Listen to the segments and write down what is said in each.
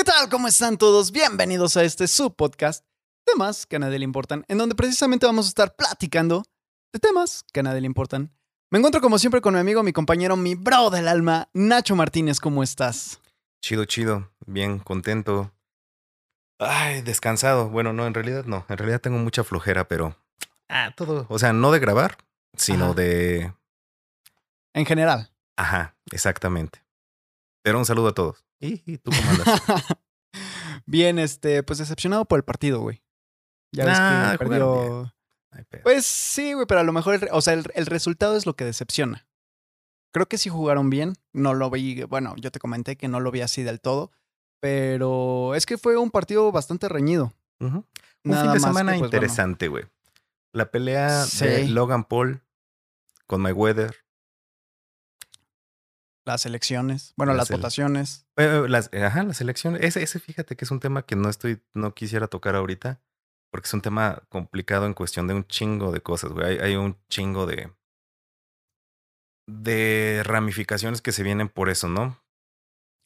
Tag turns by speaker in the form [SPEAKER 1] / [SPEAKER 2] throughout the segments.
[SPEAKER 1] ¿Qué tal? ¿Cómo están todos? Bienvenidos a este subpodcast, temas que a nadie le importan, en donde precisamente vamos a estar platicando de temas que a nadie le importan. Me encuentro como siempre con mi amigo, mi compañero, mi bro del alma, Nacho Martínez. ¿Cómo estás?
[SPEAKER 2] Chido, chido. Bien, contento. Ay, descansado. Bueno, no, en realidad no. En realidad tengo mucha flojera, pero. Ah, todo. O sea, no de grabar, sino
[SPEAKER 1] Ajá.
[SPEAKER 2] de.
[SPEAKER 1] En general.
[SPEAKER 2] Ajá, exactamente. Pero un saludo a todos. ¿Y, tú cómo andas?
[SPEAKER 1] Bien, este, pues decepcionado por el partido, güey. Ya ves que
[SPEAKER 2] jugaron
[SPEAKER 1] perdió.
[SPEAKER 2] Ay.
[SPEAKER 1] Pues sí, güey, pero a lo mejor, el, o sea, el, el resultado es lo que decepciona. Creo que sí jugaron bien. No lo vi, bueno, yo te comenté que no lo vi así del todo, pero es que fue un partido bastante reñido.
[SPEAKER 2] Un
[SPEAKER 1] Nada
[SPEAKER 2] fin de semana
[SPEAKER 1] que, pues,
[SPEAKER 2] interesante, güey. La pelea de. Logan Paul con Mayweather.
[SPEAKER 1] Las elecciones, bueno,
[SPEAKER 2] Las
[SPEAKER 1] votaciones.
[SPEAKER 2] Eh, las, ajá, las elecciones. Ese, ese, fíjate que es un tema que no estoy, no quisiera tocar ahorita, porque es un tema complicado en cuestión de un chingo de cosas, güey. Hay, hay un chingo de, de ramificaciones que se vienen por eso, ¿no?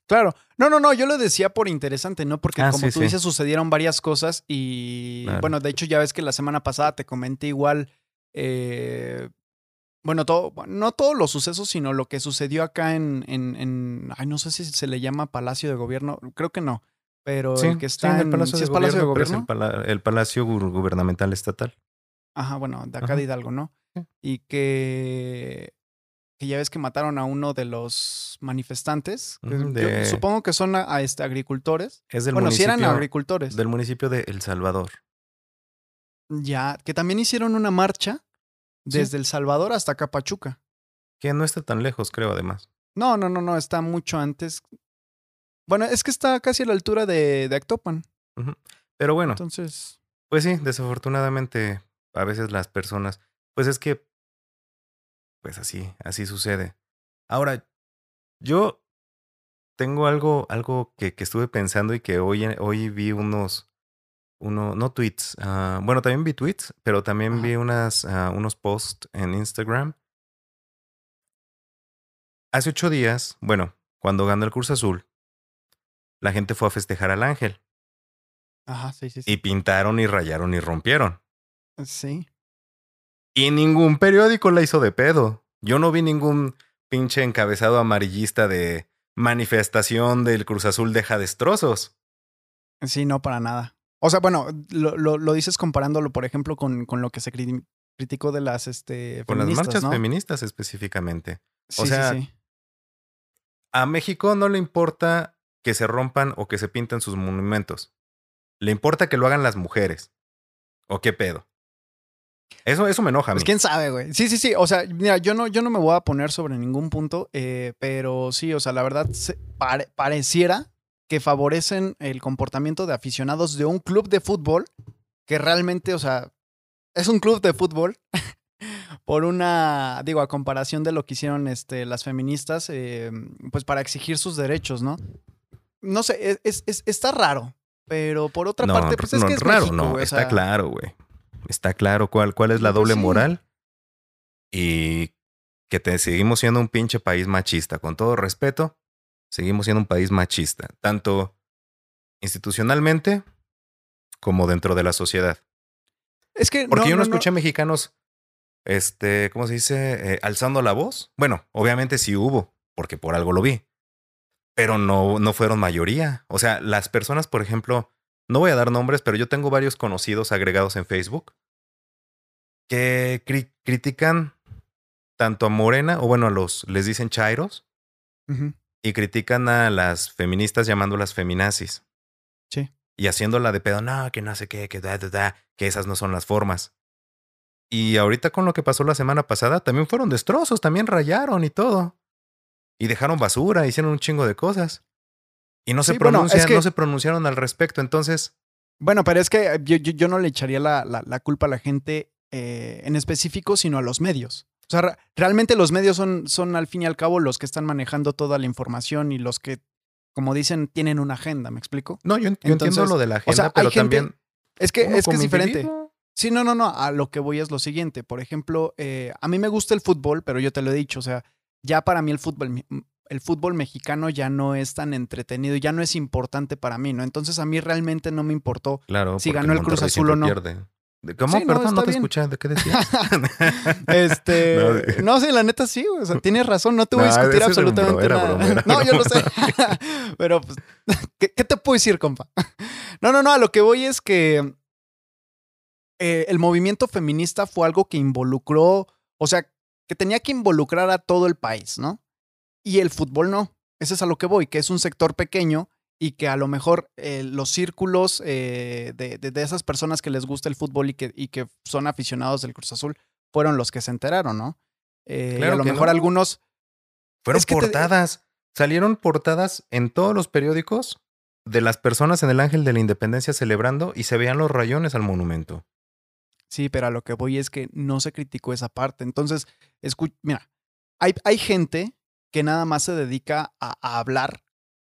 [SPEAKER 1] Claro. No, no, no, yo lo decía por interesante, ¿no? Porque
[SPEAKER 2] Ah,
[SPEAKER 1] como
[SPEAKER 2] sí,
[SPEAKER 1] tú
[SPEAKER 2] sí.
[SPEAKER 1] dices, sucedieron varias cosas y,
[SPEAKER 2] Claro.
[SPEAKER 1] bueno, de hecho ya ves que la semana pasada te comenté igual, eh, bueno, todo, no todos los sucesos, sino lo que sucedió acá en, en, en- ay, no sé si se le llama Palacio de Gobierno, creo que no, pero el que está
[SPEAKER 2] en
[SPEAKER 1] en,
[SPEAKER 2] el Palacio
[SPEAKER 1] ¿sí
[SPEAKER 2] de
[SPEAKER 1] es Palacio de
[SPEAKER 2] Gobierno, el, pala- el Palacio Gu- Gubernamental Estatal.
[SPEAKER 1] Ajá, bueno, de acá
[SPEAKER 2] Ajá.
[SPEAKER 1] de Hidalgo, ¿no? Y que, que ya ves que mataron a uno de los manifestantes, que yo supongo que son a, a, este, agricultores.
[SPEAKER 2] Es del
[SPEAKER 1] Bueno, si eran agricultores.
[SPEAKER 2] del municipio de El Salvador.
[SPEAKER 1] Ya, que también hicieron una marcha
[SPEAKER 2] Sí.
[SPEAKER 1] desde El Salvador hasta acá Pachuca.
[SPEAKER 2] Que no está tan lejos, creo, además.
[SPEAKER 1] No, no, no, no, está mucho antes. Bueno, es que está casi a la altura de, de Actopan.
[SPEAKER 2] Pero bueno,
[SPEAKER 1] Entonces,
[SPEAKER 2] Pues sí, desafortunadamente a veces las personas, pues es que, pues así, así sucede. Ahora, yo tengo algo, algo que, que estuve pensando y que hoy, hoy vi unos, uno, no tweets, ah, bueno, también vi tweets, pero también
[SPEAKER 1] Ajá.
[SPEAKER 2] vi unas, ah, unos posts en Instagram. Hace ocho días, bueno, cuando ganó el Cruz Azul, la gente fue a festejar al Ángel
[SPEAKER 1] ajá, sí, sí, sí.
[SPEAKER 2] y pintaron y rayaron y rompieron.
[SPEAKER 1] Sí.
[SPEAKER 2] Y ningún periódico la hizo de pedo. Yo no vi ningún pinche encabezado amarillista de manifestación del Cruz Azul deja destrozos.
[SPEAKER 1] Sí, no, para nada. O sea, bueno, lo, lo, lo dices comparándolo, por ejemplo, con, con lo que se cri- criticó de las este,
[SPEAKER 2] Con las marchas
[SPEAKER 1] ¿no?
[SPEAKER 2] feministas específicamente.
[SPEAKER 1] Sí,
[SPEAKER 2] o sea,
[SPEAKER 1] sí, sí.
[SPEAKER 2] A México no le importa que se rompan o que se pinten sus monumentos. Le importa que lo hagan las mujeres. ¿O qué pedo? Eso, eso me enoja a mí.
[SPEAKER 1] Pues quién sabe, güey. Sí, sí, sí. O sea, mira, yo no, yo no me voy a poner sobre ningún punto, eh, pero sí, o sea, la verdad pare- pareciera que favorecen el comportamiento de aficionados de un club de fútbol que realmente, o sea, es un club de fútbol por una, digo, a comparación de lo que hicieron este, las feministas, eh, pues para exigir sus derechos, ¿no? No sé, es, es- es- está raro, pero por otra
[SPEAKER 2] no,
[SPEAKER 1] parte, pues es
[SPEAKER 2] no,
[SPEAKER 1] que es
[SPEAKER 2] raro,
[SPEAKER 1] México,
[SPEAKER 2] no.
[SPEAKER 1] güey, o
[SPEAKER 2] está
[SPEAKER 1] sea,
[SPEAKER 2] claro, güey. Está claro cuál, cuál es la
[SPEAKER 1] Pues
[SPEAKER 2] doble
[SPEAKER 1] sí.
[SPEAKER 2] moral. Y que te seguimos siendo un pinche país machista. Con todo respeto, seguimos siendo un país machista. Tanto institucionalmente como dentro de la sociedad.
[SPEAKER 1] Es que
[SPEAKER 2] Porque yo no,
[SPEAKER 1] no,
[SPEAKER 2] escuché mexicanos, este, ¿cómo se dice? Eh, alzando la voz. Bueno, obviamente sí hubo, porque por algo lo vi. Pero no, no fueron mayoría. O sea, las personas, por ejemplo, no voy a dar nombres, pero yo tengo varios conocidos agregados en Facebook que cri- critican tanto a Morena, o bueno, a los, les dicen chairos,
[SPEAKER 1] Ujú.
[SPEAKER 2] Y critican a las feministas llamándolas feminazis.
[SPEAKER 1] Sí.
[SPEAKER 2] Y haciéndola de pedo, no, que no sé qué, que da, da, da, que esas no son las formas. Y ahorita con lo que pasó la semana pasada, también fueron destrozos, también rayaron y todo. Y dejaron basura, hicieron un chingo de cosas. Y no se
[SPEAKER 1] Sí, bueno, es
[SPEAKER 2] pronuncian,
[SPEAKER 1] que-
[SPEAKER 2] no se pronunciaron al respecto. Entonces,
[SPEAKER 1] Bueno, pero es que yo, yo- yo no le echaría la, la- la culpa a la gente eh, en específico, sino a los medios. O sea, re- realmente los medios son, son al fin y al cabo los que están manejando toda la información y los que, como dicen, tienen una agenda, ¿me explico?
[SPEAKER 2] no, yo, en- yo entiendo lo de la
[SPEAKER 1] o
[SPEAKER 2] agenda,
[SPEAKER 1] sea,
[SPEAKER 2] pero
[SPEAKER 1] gente-
[SPEAKER 2] también.
[SPEAKER 1] Es que, es, que es diferente.
[SPEAKER 2] individuo,
[SPEAKER 1] Sí, no, no, no. A lo que voy es lo siguiente. Por ejemplo, eh, a mí me gusta el fútbol, pero yo te lo he dicho. O sea, ya para mí el fútbol, el fútbol mexicano ya no es tan entretenido, ya no es importante para mí, ¿no? Entonces a mí realmente no me importó
[SPEAKER 2] Claro.
[SPEAKER 1] si ganó el Cruz Azul o no.
[SPEAKER 2] pierde. ¿De- ¿Cómo?
[SPEAKER 1] Sí,
[SPEAKER 2] Perdón, no, te
[SPEAKER 1] bien.
[SPEAKER 2] escuché. ¿De qué decías?
[SPEAKER 1] Este,
[SPEAKER 2] No,
[SPEAKER 1] no, sí, la neta sí, o sea, tienes razón, no te voy a discutir absolutamente nada. no, yo lo sé. Pero, pues, ¿qué, qué te puedo decir, compa? No, no, no, a lo que voy es que eh, el movimiento feminista fue algo que involucró, o sea, que tenía que involucrar a todo el país, ¿no? Y el fútbol no. Ese es a lo que voy, que es un sector pequeño y que a lo mejor eh, los círculos eh, de, de- de esas personas que les gusta el fútbol y que, y que son aficionados del Cruz Azul fueron los que se enteraron, ¿no? Eh, y
[SPEAKER 2] Claro
[SPEAKER 1] a lo mejor
[SPEAKER 2] no.
[SPEAKER 1] algunos...
[SPEAKER 2] Fueron
[SPEAKER 1] Es que te-
[SPEAKER 2] portadas. Salieron portadas en todos los periódicos de las personas en el Ángel de la Independencia celebrando y se veían los rayones al monumento.
[SPEAKER 1] Sí, pero a lo que voy es que no se criticó esa parte. Entonces, escu- mira, hay, hay gente que nada más se dedica a, a hablar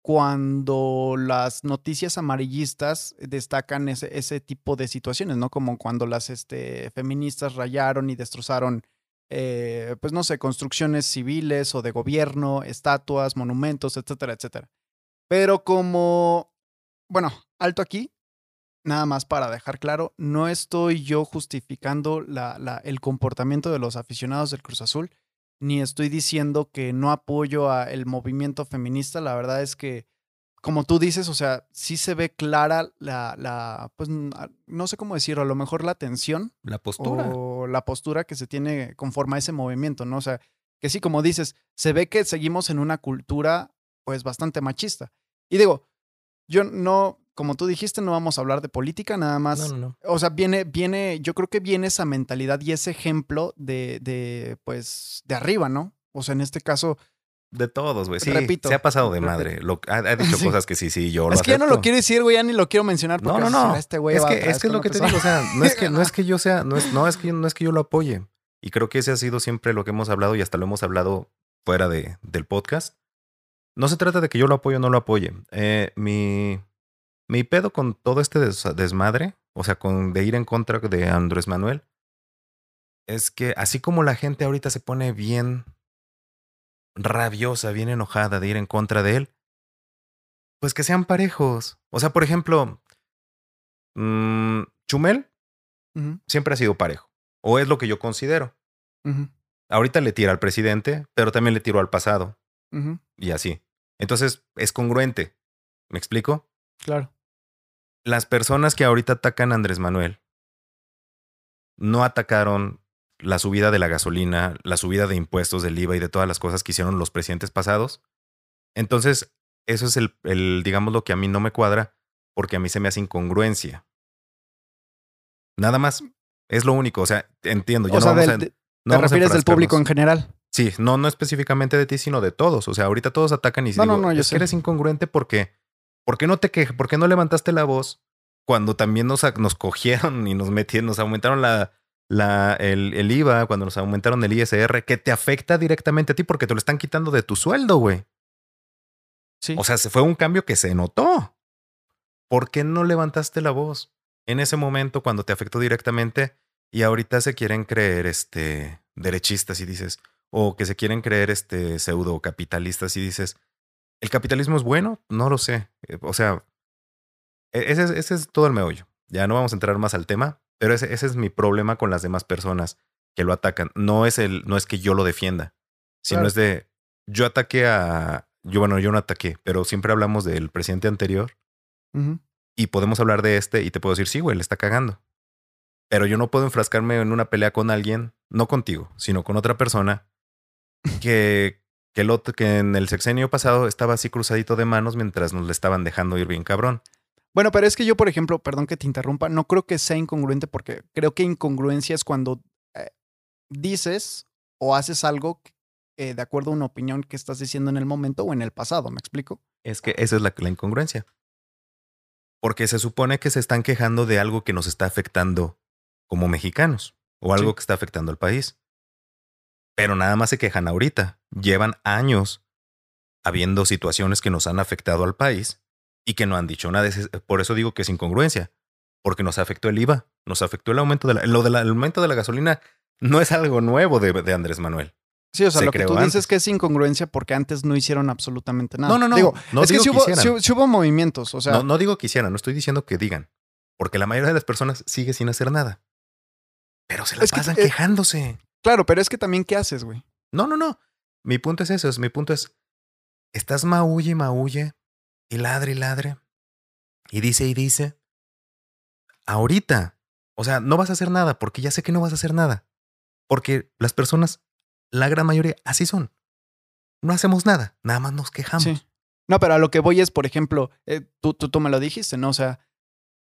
[SPEAKER 1] cuando las noticias amarillistas destacan ese, ese tipo de situaciones, ¿no? Como cuando las este, feministas rayaron y destrozaron, eh, pues no sé, construcciones civiles o de gobierno, estatuas, monumentos, etcétera, etcétera. Pero como, bueno, alto aquí, nada más para dejar claro, no estoy yo justificando la- la- el comportamiento de los aficionados del Cruz Azul, ni estoy diciendo que no apoyo a el movimiento feminista. La verdad es que, como tú dices, o sea, sí se ve clara la, la pues no sé cómo decirlo, a lo mejor la tensión
[SPEAKER 2] La postura.
[SPEAKER 1] o la postura que se tiene conforme a ese movimiento, ¿no? O sea, que sí, como dices, se ve que seguimos en una cultura pues bastante machista. Y digo, yo no, como tú dijiste, no vamos a hablar de política, nada más.
[SPEAKER 2] No, no, no.
[SPEAKER 1] O sea, viene, viene, yo creo que viene esa mentalidad y ese ejemplo de, de, pues, de arriba, ¿no? O sea, en este caso,
[SPEAKER 2] De todos, güey. Sí,
[SPEAKER 1] Repito.
[SPEAKER 2] se ha pasado de madre. Lo- ha, ha dicho
[SPEAKER 1] Sí.
[SPEAKER 2] cosas que sí, sí, yo lo
[SPEAKER 1] es que ya no lo quiero decir, güey, ya ni lo quiero mencionar
[SPEAKER 2] No,
[SPEAKER 1] porque
[SPEAKER 2] no, no.
[SPEAKER 1] era este güey
[SPEAKER 2] es que, es que es lo que te digo. O sea, no es que, no es que yo sea, no es, no, es que, yo- no es que yo lo apoye. Y creo que ese ha sido siempre lo que hemos hablado y hasta lo hemos hablado fuera de, del podcast. No se trata de que yo lo apoye o no lo apoye. Eh, mi, mi pedo con todo este des- desmadre, o sea, con de ir en contra de Andrés Manuel, es que así como la gente ahorita se pone bien rabiosa, bien enojada de ir en contra de él, pues que sean parejos. O sea, por ejemplo, mm, Chumel siempre ha sido parejo, o es lo que yo considero. Ahorita le tira al presidente, pero también le tiró al pasado, y así. Entonces, es congruente. ¿Me explico?
[SPEAKER 1] claro.
[SPEAKER 2] Las personas que ahorita atacan a Andrés Manuel no atacaron la subida de la gasolina, la subida de impuestos del IVA y de todas las cosas que hicieron los presidentes pasados. Entonces, eso es el, el, digamos, lo que a mí no me cuadra, porque a mí se me hace incongruencia. Nada más. Es lo único. O sea, entiendo. Ya
[SPEAKER 1] o
[SPEAKER 2] no
[SPEAKER 1] sea,
[SPEAKER 2] vamos
[SPEAKER 1] del-
[SPEAKER 2] a, no
[SPEAKER 1] te refieres del público en general.
[SPEAKER 2] Sí, no, no específicamente de ti, sino de todos. O sea, ahorita todos atacan y
[SPEAKER 1] No, no,
[SPEAKER 2] digo,
[SPEAKER 1] no, yo
[SPEAKER 2] es que eres incongruente porque, ¿por qué no te quejas? ¿Por qué no levantaste la voz cuando también nos, nos cogieron y nos metieron, nos aumentaron la, la, el, el IVA, cuando nos aumentaron el ISR, que te afecta directamente a ti porque te lo están quitando de tu sueldo, güey?
[SPEAKER 1] Sí.
[SPEAKER 2] O sea, se fue un cambio que se notó. ¿Por qué no levantaste la voz en ese momento cuando te afectó directamente y ahorita se quieren creer este derechistas y dices o que se quieren creer este pseudo capitalistas y dices, ¿el capitalismo es bueno? No lo sé. Eh, O sea, e- ese es, ese es todo el meollo. Ya no vamos a entrar más al tema, pero ese, ese es mi problema con las demás personas que lo atacan. No es el, no es que yo lo defienda, sino
[SPEAKER 1] Claro.
[SPEAKER 2] es de yo ataqué a. Yo, bueno, yo no ataqué, pero siempre hablamos del presidente anterior y podemos hablar de este y te puedo decir, sí, güey, le está cagando. Pero yo no puedo enfrascarme en una pelea con alguien, no contigo, sino con otra persona que, que, el otro, que en el sexenio pasado estaba así cruzadito de manos mientras nos le estaban dejando ir bien cabrón.
[SPEAKER 1] Bueno, pero es que yo, por ejemplo, perdón que te interrumpa, no creo que sea incongruente porque creo que incongruencia es cuando eh, dices o haces algo eh, de acuerdo a una opinión que estás diciendo en el momento o en el pasado, ¿me explico?
[SPEAKER 2] Es que esa es la, la incongruencia. Porque se supone que se están quejando de algo que nos está afectando como mexicanos o algo
[SPEAKER 1] Sí.
[SPEAKER 2] que está afectando al país. Pero nada más se quejan ahorita. Llevan años habiendo situaciones que nos han afectado al país y que no han dicho nada. Es- Por eso digo que es incongruencia. Porque nos afectó el IVA, nos afectó el aumento de la, lo del aumento de la gasolina no es algo nuevo de, de Andrés Manuel.
[SPEAKER 1] Sí, o sea,
[SPEAKER 2] se
[SPEAKER 1] lo que tú dices
[SPEAKER 2] antes.
[SPEAKER 1] que es incongruencia porque antes no hicieron absolutamente nada.
[SPEAKER 2] No, no, no.
[SPEAKER 1] Digo,
[SPEAKER 2] no
[SPEAKER 1] es que
[SPEAKER 2] digo
[SPEAKER 1] hubo,
[SPEAKER 2] hicieran.
[SPEAKER 1] sí hubo- movimientos, o sea,
[SPEAKER 2] no, no digo que hicieran, no estoy diciendo que digan. Porque la mayoría de las personas sigue sin hacer nada. Pero se la
[SPEAKER 1] Es que,
[SPEAKER 2] pasan
[SPEAKER 1] eh,
[SPEAKER 2] quejándose.
[SPEAKER 1] Claro, pero es que también, ¿qué haces, güey?
[SPEAKER 2] No, no, no. Mi punto es eso. Es, mi punto es, estás maulle y maulle y ladre y ladre y dice y dice. Ahorita, o sea, no vas a hacer nada porque ya sé que no vas a hacer nada. Porque las personas, la gran mayoría, así son. No hacemos nada, nada más nos quejamos.
[SPEAKER 1] Sí. No, pero a lo que voy es, por ejemplo, eh, tú, tú, tú me lo dijiste, ¿no? O sea,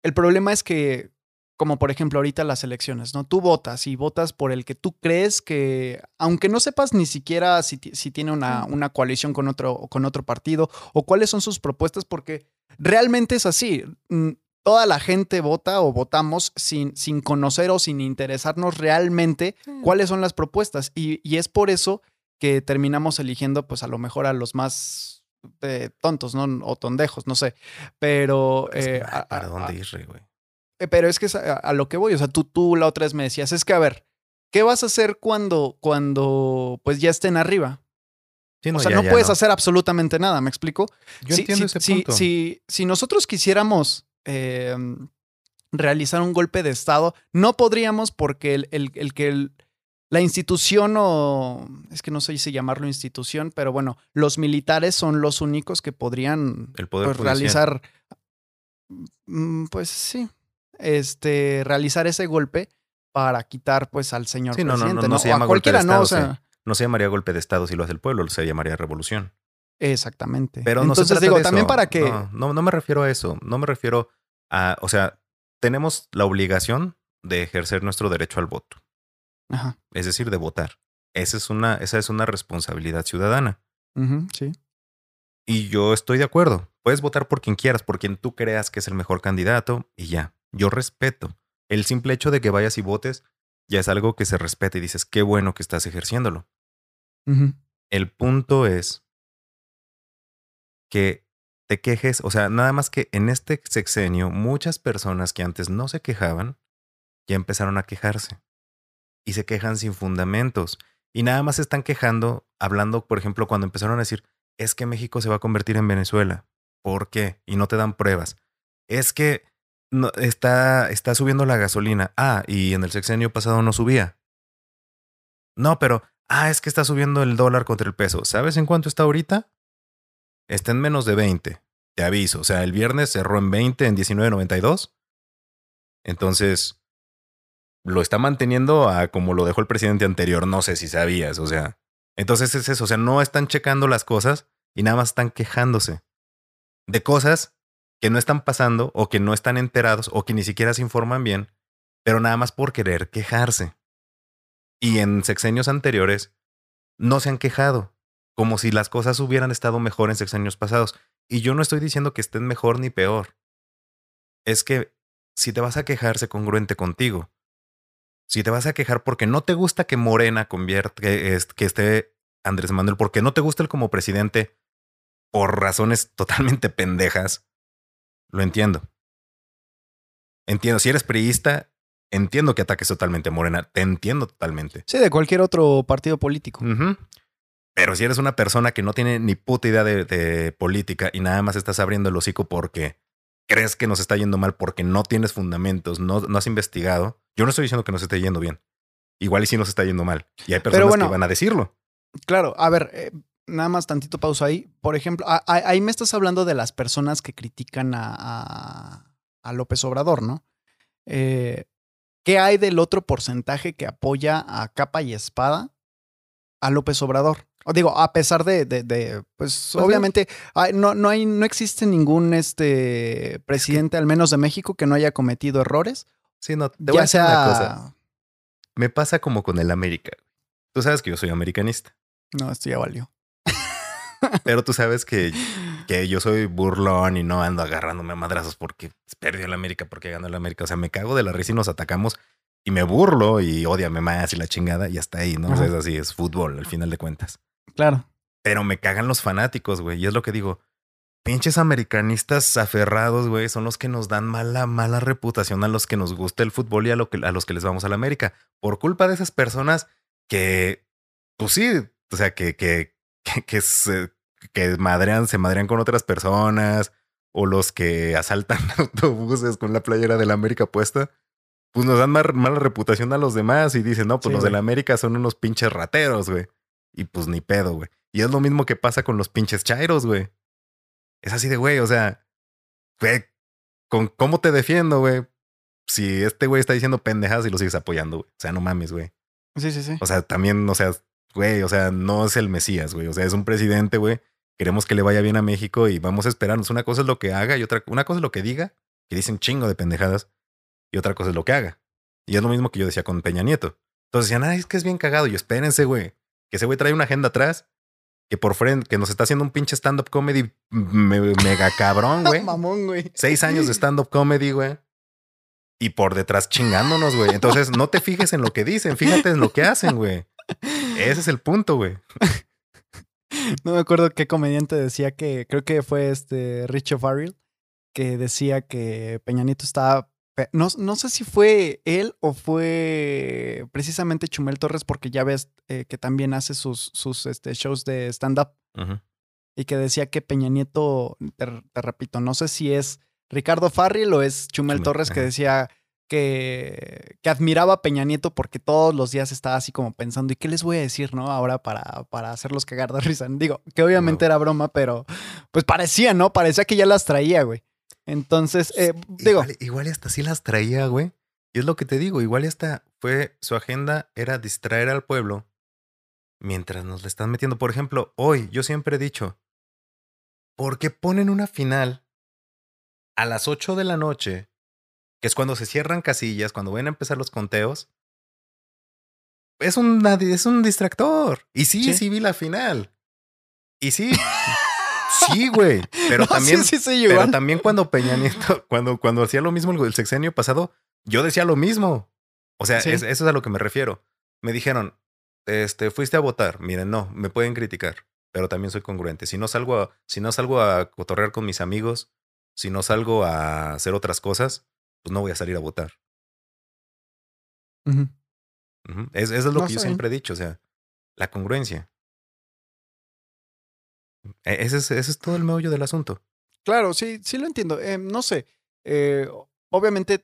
[SPEAKER 1] el problema es que, como por ejemplo ahorita las elecciones, ¿no? Tú votas y votas por el que tú crees que, aunque no sepas ni siquiera si, si tiene una, una coalición con otro, con otro partido o cuáles son sus propuestas, porque realmente es así. Mm, Toda la gente vota o votamos sin, sin conocer o sin interesarnos realmente cuáles son las propuestas. Y, y es por eso que terminamos eligiendo, pues a lo mejor a los más eh, tontos, ¿no? O tondejos, no sé. Pero.
[SPEAKER 2] Es que,
[SPEAKER 1] eh,
[SPEAKER 2] ¿Para
[SPEAKER 1] a-
[SPEAKER 2] dónde ir, güey?
[SPEAKER 1] Eh, pero es que es a, a lo que voy. O sea, tú, tú la otra vez me decías, es que a ver, ¿qué vas a hacer cuando, cuando pues ya estén arriba?
[SPEAKER 2] Sí,
[SPEAKER 1] o sea,
[SPEAKER 2] ya,
[SPEAKER 1] no
[SPEAKER 2] ya
[SPEAKER 1] puedes hacer absolutamente nada, ¿me explico?
[SPEAKER 2] Yo
[SPEAKER 1] Si-
[SPEAKER 2] entiendo
[SPEAKER 1] si,
[SPEAKER 2] ese
[SPEAKER 1] si-
[SPEAKER 2] punto.
[SPEAKER 1] Si, si nosotros quisiéramos eh, realizar un golpe de Estado, no podríamos porque el, el- el que el- la institución o... Es que no sé si llamarlo institución, pero bueno, los militares son los únicos que podrían
[SPEAKER 2] El poder
[SPEAKER 1] pues, realizar... mm, Pues sí, este, realizar ese golpe para quitar pues al señor
[SPEAKER 2] Sí, no, no,
[SPEAKER 1] presidente,
[SPEAKER 2] no,
[SPEAKER 1] ¿no?
[SPEAKER 2] no se
[SPEAKER 1] a
[SPEAKER 2] llama golpe de
[SPEAKER 1] ¿no? O
[SPEAKER 2] Estado,
[SPEAKER 1] sea,
[SPEAKER 2] No se llamaría golpe de Estado si lo hace el pueblo, se llamaría revolución.
[SPEAKER 1] exactamente.
[SPEAKER 2] Pero no se
[SPEAKER 1] Entonces
[SPEAKER 2] trata
[SPEAKER 1] digo,
[SPEAKER 2] de
[SPEAKER 1] también para que...
[SPEAKER 2] No, no, no me refiero a eso. No me refiero a. O sea, tenemos la obligación de ejercer nuestro derecho al voto,
[SPEAKER 1] Ajá.
[SPEAKER 2] es decir, de votar. Esa es una, esa es una responsabilidad ciudadana.
[SPEAKER 1] sí.
[SPEAKER 2] Y yo estoy de acuerdo. Puedes votar por quien quieras, por quien tú creas que es el mejor candidato y ya. Yo respeto. El simple hecho de que vayas y votes ya es algo que se respeta y dices, qué bueno que estás ejerciéndolo. El punto es que te quejes, o sea, nada más que en este sexenio muchas personas que antes no se quejaban ya empezaron a quejarse y se quejan sin fundamentos y nada más se están quejando hablando, por ejemplo, cuando empezaron a decir, es que México se va a convertir en Venezuela. ¿Por qué? Y no te dan pruebas. Es que no, está, está subiendo la gasolina. Ah, y en el sexenio pasado no subía. No, pero, ah, es que está subiendo el dólar contra el peso. ¿Sabes en cuánto está ahorita? Está en menos de 20. Te aviso. O sea, el viernes cerró en 20, en 19.92. Entonces, lo está manteniendo a como lo dejó el presidente anterior. No sé si sabías. O sea, entonces es eso. O sea, no están checando las cosas y nada más están quejándose de cosas que no están pasando o que no están enterados o que ni siquiera se informan bien, pero nada más por querer quejarse. Y en sexenios anteriores no se han quejado, como si las cosas hubieran estado mejor en sexenios pasados. Y yo no estoy diciendo que estén mejor ni peor. Es que si te vas a quejar, sé congruente contigo. Si te vas a quejar porque no te gusta que Morena convierta, que, que esté Andrés Manuel, porque no te gusta él como presidente por razones totalmente pendejas, lo entiendo. Entiendo, si eres priista, entiendo que ataques totalmente a Morena, te entiendo totalmente.
[SPEAKER 1] Sí, de cualquier otro partido político.
[SPEAKER 2] Pero si eres una persona que no tiene ni puta idea de, de política y nada más estás abriendo el hocico porque crees que nos está yendo mal, porque no tienes fundamentos, no, no has investigado, yo no estoy diciendo que nos esté yendo bien. Igual y sí nos está yendo mal. Y hay personas
[SPEAKER 1] bueno,
[SPEAKER 2] que van a decirlo.
[SPEAKER 1] Claro, a ver, eh, nada más tantito pausa ahí. Por ejemplo, a- a- ahí me estás hablando de las personas que critican a, a- López Obrador, ¿no? Eh, ¿Qué hay del otro porcentaje que apoya a capa y espada a López Obrador? O digo, a pesar de, de- de, pues,
[SPEAKER 2] Pues,
[SPEAKER 1] obviamente, hay- no, no, hay, no existe ningún este, presidente, al menos de México, que no haya cometido errores.
[SPEAKER 2] Sí, no, te voy a
[SPEAKER 1] Ya
[SPEAKER 2] decir una
[SPEAKER 1] sea...
[SPEAKER 2] cosa. Me pasa como con el América. Tú sabes que yo soy americanista,
[SPEAKER 1] No, esto ya valió.
[SPEAKER 2] Pero tú sabes que, que yo soy burlón y no ando agarrándome a madrazos porque perdió el América, porque ganó el América. O sea, me cago de la risa y nos atacamos y me burlo y odiame más y la chingada y hasta ahí, ¿no? O sea, es así, es fútbol al final de cuentas.
[SPEAKER 1] Claro.
[SPEAKER 2] Pero me cagan los fanáticos, güey. Y es lo que digo. Pinches americanistas aferrados, güey, son los que nos dan mala, mala reputación a los que nos gusta el fútbol y a, lo que, a los que les vamos a la América. Por culpa de esas personas que, pues sí, o sea, que, que, que, que, se, que madrean, se madrean con otras personas, o los que asaltan autobuses con la playera de la América puesta, pues nos dan mala reputación a los demás y dicen, no, pues los de la América son unos pinches rateros, güey. Y pues ni pedo, güey. Y es lo mismo que pasa con los pinches chairos, güey. Es así de, güey, o sea, güey, ¿con cómo te defiendo, güey? Si este güey está diciendo pendejadas y lo sigues apoyando, güey. O sea, no mames, güey.
[SPEAKER 1] Sí, sí, sí.
[SPEAKER 2] O sea, también, o sea, güey, o sea, no es el Mesías, güey. O sea, es un presidente, güey. Queremos que le vaya bien a México y vamos a esperarnos. Una cosa es lo que haga y otra, una cosa es lo que diga, que dicen chingo de pendejadas, y otra cosa es lo que haga. Y es lo mismo que yo decía con Peña Nieto. Entonces decían, ay, es que es bien cagado. Y espérense, güey, que ese güey trae una agenda atrás que por frente, que nos está haciendo un pinche stand-up comedy mega cabrón, güey.
[SPEAKER 1] Mamón, güey.
[SPEAKER 2] Seis años de stand-up comedy, güey. Y por detrás chingándonos, güey. Entonces, no te fijes en lo que dicen, fíjate en lo que hacen, güey. Ese es el punto, güey.
[SPEAKER 1] No me acuerdo qué comediante decía que, creo que fue este Richard Farrell, que decía que Peña Nieto estaba no, no, sé si fue él o fue precisamente Chumel Torres, porque ya ves eh, que también hace sus, sus este, shows de stand-up. Y que decía que Peña Nieto, te, repito, no sé si es Ricardo Farril o es Chumel, Torres que decía que, que, admiraba a Peña Nieto porque todos los días estaba así como pensando, ¿y qué les voy a decir, no? Ahora para, para hacerlos cagar de risa. Digo, que obviamente era broma, pero pues parecía, ¿no? Parecía que ya las traía, güey. Entonces, eh, digo.
[SPEAKER 2] Igual, hasta sí las traía, güey. Y es lo que te digo, igual hasta fue, su agenda era distraer al pueblo mientras nos le están metiendo. Por ejemplo, hoy yo siempre he dicho, ¿por qué ponen una final a las 8 de la noche, que es cuando se cierran casillas, cuando van a empezar los conteos? Es un, es un distractor. Y sí, sí, sí vi la final. Y sí, Sí, güey. Pero también. pero también cuando Peña Nieto, cuando, cuando hacía lo mismo el sexenio pasado, yo decía lo mismo. O sea, eso es a lo que me refiero. Me dijeron, este, fuiste a votar. Miren, no, me pueden criticar, pero también soy congruente. Si no salgo a, si no salgo a cotorrear con mis amigos, si no salgo a hacer otras cosas, pues no voy a salir a votar. eso es lo que yo siempre he dicho, o sea, la congruencia. E-, ese es, ese es todo el meollo del asunto.
[SPEAKER 1] Claro, sí, sí lo entiendo. Eh, no sé, eh, obviamente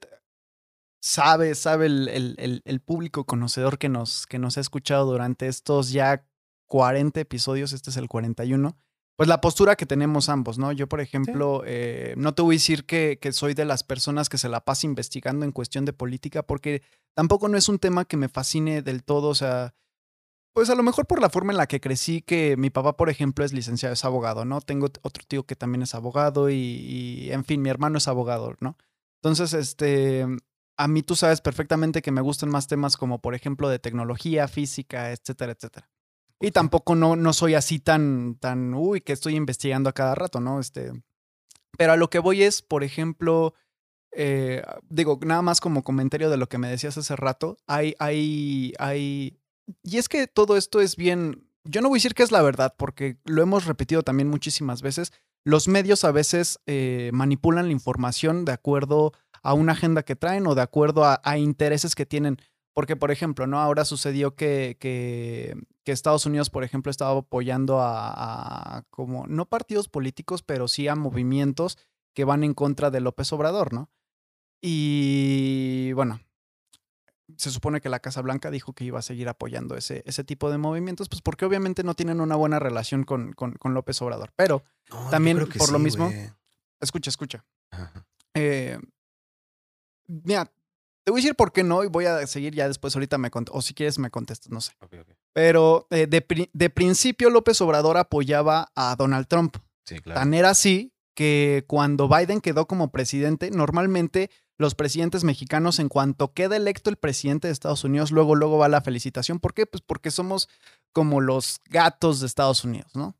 [SPEAKER 1] sabe, sabe el, el, el, público conocedor que nos, que nos ha escuchado durante estos ya 40 episodios, este es el 41, pues la postura que tenemos ambos, ¿no? Yo, por ejemplo, eh, no te voy a decir que, que, soy de las personas que se la pasa investigando en cuestión de política, porque tampoco no es un tema que me fascine del todo, o sea, pues a lo mejor por la forma en la que crecí, que mi papá, por ejemplo, es licenciado, es abogado, ¿no? Tengo otro tío que también es abogado y, en fin, mi hermano es abogado, ¿no? Entonces, este, a mí tú sabes perfectamente que me gustan más temas como, por ejemplo, de tecnología, física, etcétera, etcétera. Y tampoco no, no soy así tan, tan, uy, que estoy investigando a cada rato, ¿no? Este, pero a lo que voy es, por ejemplo, eh, digo, nada más como comentario de lo que me decías hace rato, hay, hay, hay y es que todo esto es bien, yo no voy a decir que es la verdad, porque lo hemos repetido también muchísimas veces. Los medios a veces eh, manipulan la información de acuerdo a una agenda que traen o de acuerdo a, intereses que tienen. Porque, por ejemplo, ¿no? Ahora sucedió que, que, Estados Unidos, por ejemplo, estaba apoyando a, a, como, no partidos políticos, pero sí a movimientos que van en contra de López Obrador, ¿no? Y bueno, se supone que la Casa Blanca dijo que iba a seguir apoyando ese, ese tipo de movimientos, pues porque obviamente no tienen una buena relación con, con, López Obrador. Pero también por lo mismo, escucha, escucha. Eh, mira, te voy a decir por qué no y voy a seguir ya después, ahorita me o si quieres me contestas, no sé. Pero eh, de, de, principio López Obrador apoyaba a Donald Trump.
[SPEAKER 2] Sí, claro.
[SPEAKER 1] Tan era así que cuando Biden quedó como presidente, normalmente los presidentes mexicanos, en cuanto queda electo el presidente de Estados Unidos, luego, luego va la felicitación. ¿Por qué? Pues porque somos como los gatos de Estados Unidos, ¿no?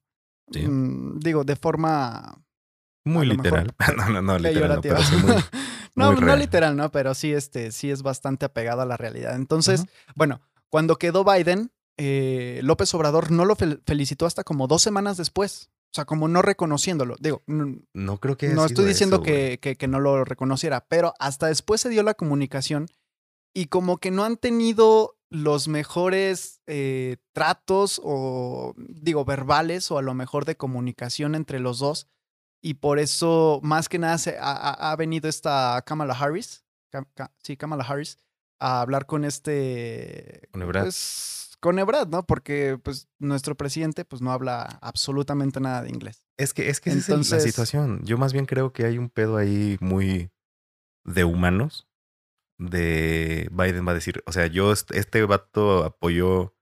[SPEAKER 1] Mm, digo, de forma...
[SPEAKER 2] Muy literal. no, no, no, literal.
[SPEAKER 1] No, no, literal, ¿no? Pero sí, este, sí es bastante apegado a la realidad. Entonces, bueno, cuando quedó Biden, eh, López Obrador no lo felicitó hasta como dos semanas después. O sea, como no reconociéndolo. Digo,
[SPEAKER 2] no, creo que.
[SPEAKER 1] No estoy diciendo que, que, no lo reconociera, pero hasta después se dio la comunicación y como que no han tenido los mejores eh, tratos o, digo, verbales o a lo mejor de comunicación entre los dos. Y por eso, más que nada, se, ha, venido esta Kamala Harris, sí, Kamala Harris, a hablar con este...
[SPEAKER 2] Con.
[SPEAKER 1] Pues, con Ebrad, ¿no? Porque pues nuestro presidente pues no habla absolutamente nada de inglés.
[SPEAKER 2] Es que, es que Entonces, esa es la situación. Yo más bien creo que hay un pedo ahí muy de humanos de Biden va a decir, o sea, yo, este vato apoyó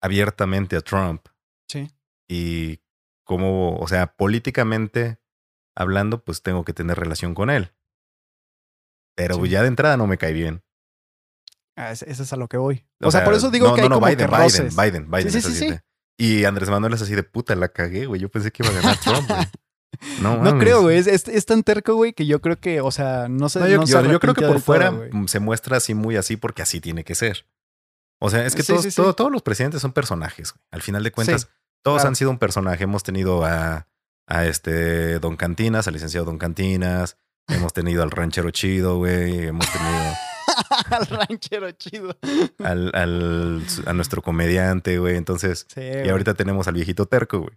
[SPEAKER 2] abiertamente a Trump.
[SPEAKER 1] Sí.
[SPEAKER 2] Y como, o sea, políticamente hablando, pues tengo que tener relación con él. Pero ya de entrada no me cae bien.
[SPEAKER 1] Ah, ese, es a lo que voy. O, sea, por eso digo que
[SPEAKER 2] no,
[SPEAKER 1] hay
[SPEAKER 2] no,
[SPEAKER 1] como
[SPEAKER 2] Biden,
[SPEAKER 1] que
[SPEAKER 2] Biden, Biden, Biden, sí, sí, sí, Y Andrés Manuel es así de puta, la cagué, güey. Yo pensé que iba a ganar Trump, güey.
[SPEAKER 1] No, no creo, güey. Es, tan terco, güey, que yo creo que, o sea, no sé.
[SPEAKER 2] yo, yo, creo que por fuera se muestra así, muy así, porque así tiene que ser. O sea, es que todos, todos los presidentes son personajes, güey. Al final de cuentas, todos han sido un personaje. Hemos tenido a, a este Don Cantinas, al licenciado Don Cantinas. Hemos tenido al ranchero chido, güey. Hemos tenido.
[SPEAKER 1] al ranchero chido.
[SPEAKER 2] Al, al, a nuestro comediante, güey. Entonces, y ahorita tenemos al viejito terco, güey.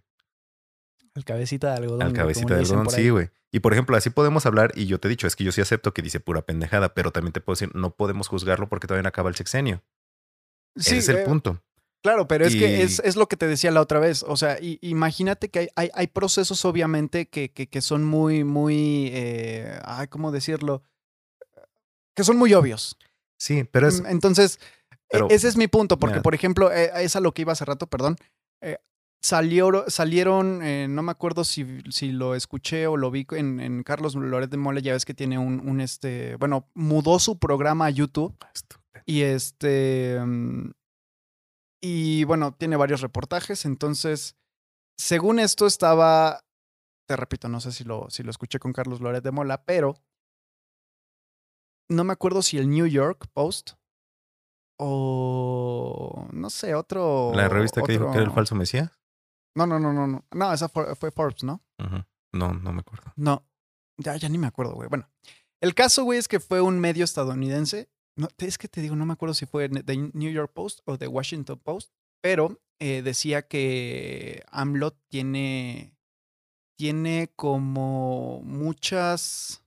[SPEAKER 1] Al cabecita de algodón.
[SPEAKER 2] Al cabecita de algodón, sí, güey. Y por ejemplo, así podemos hablar, y yo te he dicho, es que yo sí acepto que dice pura pendejada, pero también te puedo decir, no podemos juzgarlo porque todavía no acaba el sexenio. Sí, Ese es el eh, punto.
[SPEAKER 1] Claro, pero es que es, es, lo que te decía la otra vez. O sea, imagínate que hay, hay, hay, procesos, obviamente, que, que, que son muy, muy. Eh, ay, ¿cómo decirlo? Que son muy obvios.
[SPEAKER 2] Sí, pero es.
[SPEAKER 1] Mm, entonces, e, ese es mi punto, porque, por ejemplo, eh, es a lo que iba hace rato, perdón. Eh, salió, salieron, eh, no me acuerdo si, si, lo escuché o lo vi en, en, Carlos Loret de Mole, ya ves que tiene un, un, este, bueno, mudó su programa a YouTube. Y este, mm, y bueno, tiene varios reportajes, entonces, según esto estaba, te repito, no sé si lo, si lo escuché con Carlos Loret de Mola, pero no me acuerdo si el New York Post o no sé, otro.
[SPEAKER 2] ¿La revista que dijo que era el falso Mesías?
[SPEAKER 1] No, no, no, no, no. No, esa fue, Forbes, ¿no?
[SPEAKER 2] No, no me acuerdo.
[SPEAKER 1] No, ya, ya ni me acuerdo, güey. Bueno, el caso, güey, es que fue un medio estadounidense. No, es que te digo, no me acuerdo si fue de New York Post o de Washington Post, pero eh, decía que AMLO tiene, tiene como muchas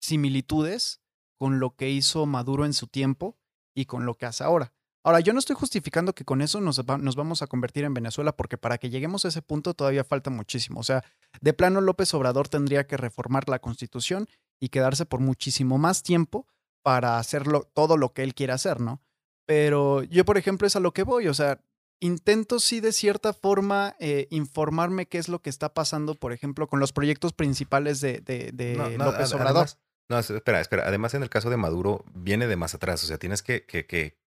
[SPEAKER 1] similitudes con lo que hizo Maduro en su tiempo y con lo que hace ahora. Ahora, yo no estoy justificando que con eso nos, nos, vamos a convertir en Venezuela, porque para que lleguemos a ese punto todavía falta muchísimo. O sea, de plano López Obrador tendría que reformar la constitución y quedarse por muchísimo más tiempo para hacerlo todo lo que él quiere hacer, ¿no? Pero yo, por ejemplo, es a lo que voy. O sea, intento sí de cierta forma eh, informarme qué es lo que está pasando, por ejemplo, con los proyectos principales de, de, López Obrador.
[SPEAKER 2] No, espera, espera. Además, en el caso de Maduro, viene de más atrás. O sea, tienes que, que, que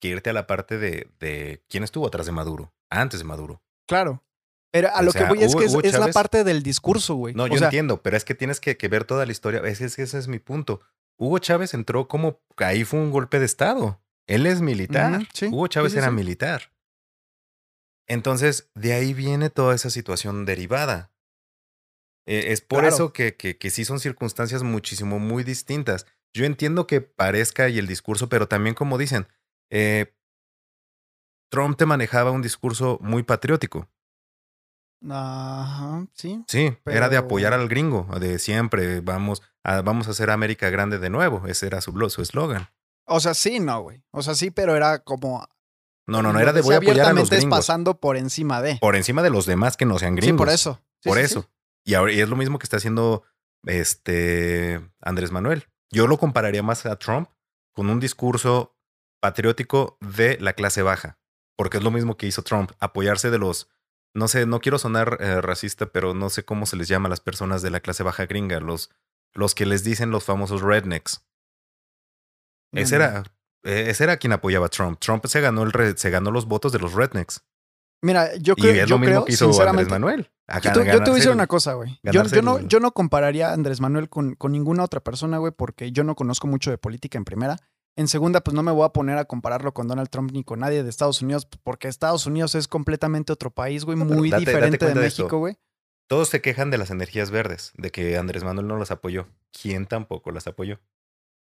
[SPEAKER 2] que irte a la parte de, de quién estuvo atrás de Maduro, antes de Maduro.
[SPEAKER 1] Claro. Pero a lo que voy es que es, la parte del discurso, güey.
[SPEAKER 2] No, yo entiendo, pero es que tienes que, ver toda la historia. Ese, ese, es mi punto. Hugo Chávez entró como ahí fue un golpe de Estado. Él es militar. Hugo Chávez era militar. Entonces, de ahí viene toda esa situación derivada. E, es por eso que, que, que sí son circunstancias muchísimo, muy distintas. Yo entiendo que parezca y el discurso, pero también como dicen, eh, Trump te manejaba un discurso muy patriótico.
[SPEAKER 1] Ajá, sí.
[SPEAKER 2] Sí, era de apoyar al gringo, de siempre vamos a, vamos a hacer América grande de nuevo. Ese era su eslogan.
[SPEAKER 1] O sea, sí, no, güey. O sea, sí, pero era como.
[SPEAKER 2] No, no, no, era de voy a apoyar a los gringos.
[SPEAKER 1] pasando por encima de.
[SPEAKER 2] Por encima de los demás que no sean gringos.
[SPEAKER 1] Sí, por eso.
[SPEAKER 2] por eso. Y, ahora, y es lo mismo que está haciendo este Andrés Manuel. Yo lo compararía más a Trump con un discurso patriótico de la clase baja, porque es lo mismo que hizo Trump, apoyarse de los, no sé, no quiero sonar eh, racista, pero no sé cómo se les llama a las personas de la clase baja gringa, los, los que les dicen los famosos rednecks. Ese, era, eh, ese era quien apoyaba a Trump. Trump se ganó, el se ganó los votos de los rednecks.
[SPEAKER 1] Mira, yo creo,
[SPEAKER 2] y es lo mismo que hizo Andrés Manuel.
[SPEAKER 1] yo, te, voy a decir una cosa, güey. Yo, no, yo no compararía a Andrés Manuel con, con ninguna otra persona, güey, porque yo no conozco mucho de política en primera. En segunda, pues no me voy a poner a compararlo con Donald Trump ni con nadie de Estados Unidos, porque Estados Unidos es completamente otro país, güey, muy diferente de México, güey.
[SPEAKER 2] Todos se quejan de las energías verdes, de que Andrés Manuel no las apoyó. ¿Quién tampoco las apoyó?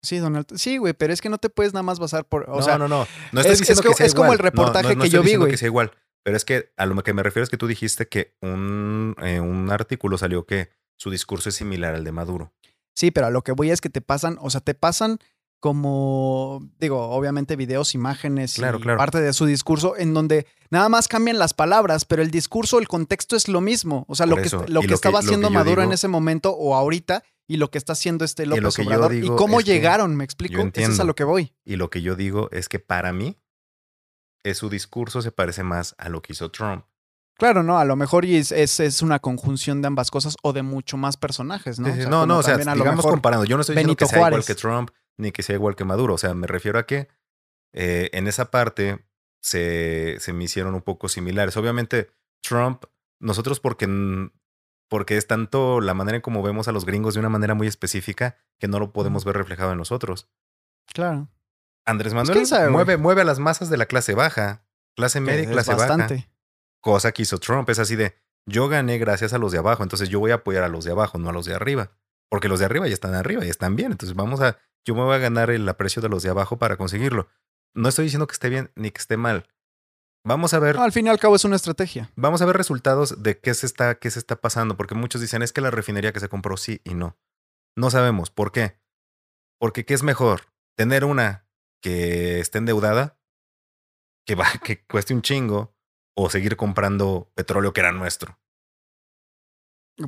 [SPEAKER 1] Sí, Donald. Sí, güey, pero es que no te puedes nada más basar por. O
[SPEAKER 2] no,
[SPEAKER 1] sea,
[SPEAKER 2] no, no. No estoy
[SPEAKER 1] es-
[SPEAKER 2] diciendo
[SPEAKER 1] es
[SPEAKER 2] que
[SPEAKER 1] co-
[SPEAKER 2] sea
[SPEAKER 1] es como el reportaje
[SPEAKER 2] No, no, no
[SPEAKER 1] que yo vi, güey.
[SPEAKER 2] que sea igual. Pero es que a lo que me refiero es que tú dijiste que un, eh, un artículo salió que su discurso es similar al de Maduro.
[SPEAKER 1] Sí, pero a lo que voy es que te pasan, o sea, te pasan como, digo, obviamente videos, imágenes
[SPEAKER 2] Claro,
[SPEAKER 1] y
[SPEAKER 2] claro.
[SPEAKER 1] parte de su discurso en donde nada más cambian las palabras, pero el discurso, el contexto es lo mismo. O sea, lo que, lo
[SPEAKER 2] y
[SPEAKER 1] que
[SPEAKER 2] lo que-
[SPEAKER 1] estaba
[SPEAKER 2] lo que
[SPEAKER 1] haciendo Maduro en ese momento o ahorita y lo que está haciendo este
[SPEAKER 2] lo
[SPEAKER 1] López
[SPEAKER 2] que yo
[SPEAKER 1] Obrador y cómo
[SPEAKER 2] que
[SPEAKER 1] llegaron, ¿me explico? Eso es a lo que voy.
[SPEAKER 2] Y lo que yo digo es que para mí, es su discurso se parece más a lo que hizo Trump.
[SPEAKER 1] Claro, no, a lo mejor y es, es, es una conjunción de ambas cosas o de mucho más personajes, ¿no?
[SPEAKER 2] Sí, sí,
[SPEAKER 1] O sea,
[SPEAKER 2] no,
[SPEAKER 1] como
[SPEAKER 2] no, o sea, digamos comparando. Yo no estoy diciendo
[SPEAKER 1] Benito
[SPEAKER 2] que sea igual que Trump ni que sea igual que Maduro. O sea, me refiero a que eh, en esa parte se, se me hicieron un poco similares. Obviamente, Trump, nosotros porque, porque es tanto la manera en cómo vemos a los gringos de una manera muy específica que no lo podemos ver reflejado en nosotros.
[SPEAKER 1] Claro.
[SPEAKER 2] Andrés
[SPEAKER 1] Pues,
[SPEAKER 2] Manuel
[SPEAKER 1] quién sabe,
[SPEAKER 2] mueve, mueve a las masas de la clase baja, clase media y clase baja cosa que hizo Trump. Es así de, yo gané gracias a los de abajo, entonces yo voy a apoyar a los de abajo, no a los de arriba. Porque los de arriba ya están arriba y están bien. Entonces vamos a, yo me voy a ganar el aprecio de los de abajo para conseguirlo. No estoy diciendo que esté bien ni que esté mal. Vamos a ver,
[SPEAKER 1] No, al fin y al cabo es una estrategia.
[SPEAKER 2] vamos a ver resultados de qué se está, qué se está pasando. Porque muchos dicen, es que la refinería que se compró sí y no. No sabemos. ¿Por qué? Porque ¿qué es mejor? Tener una que esté endeudada, que, va, que cueste un chingo, o seguir comprando petróleo que era nuestro.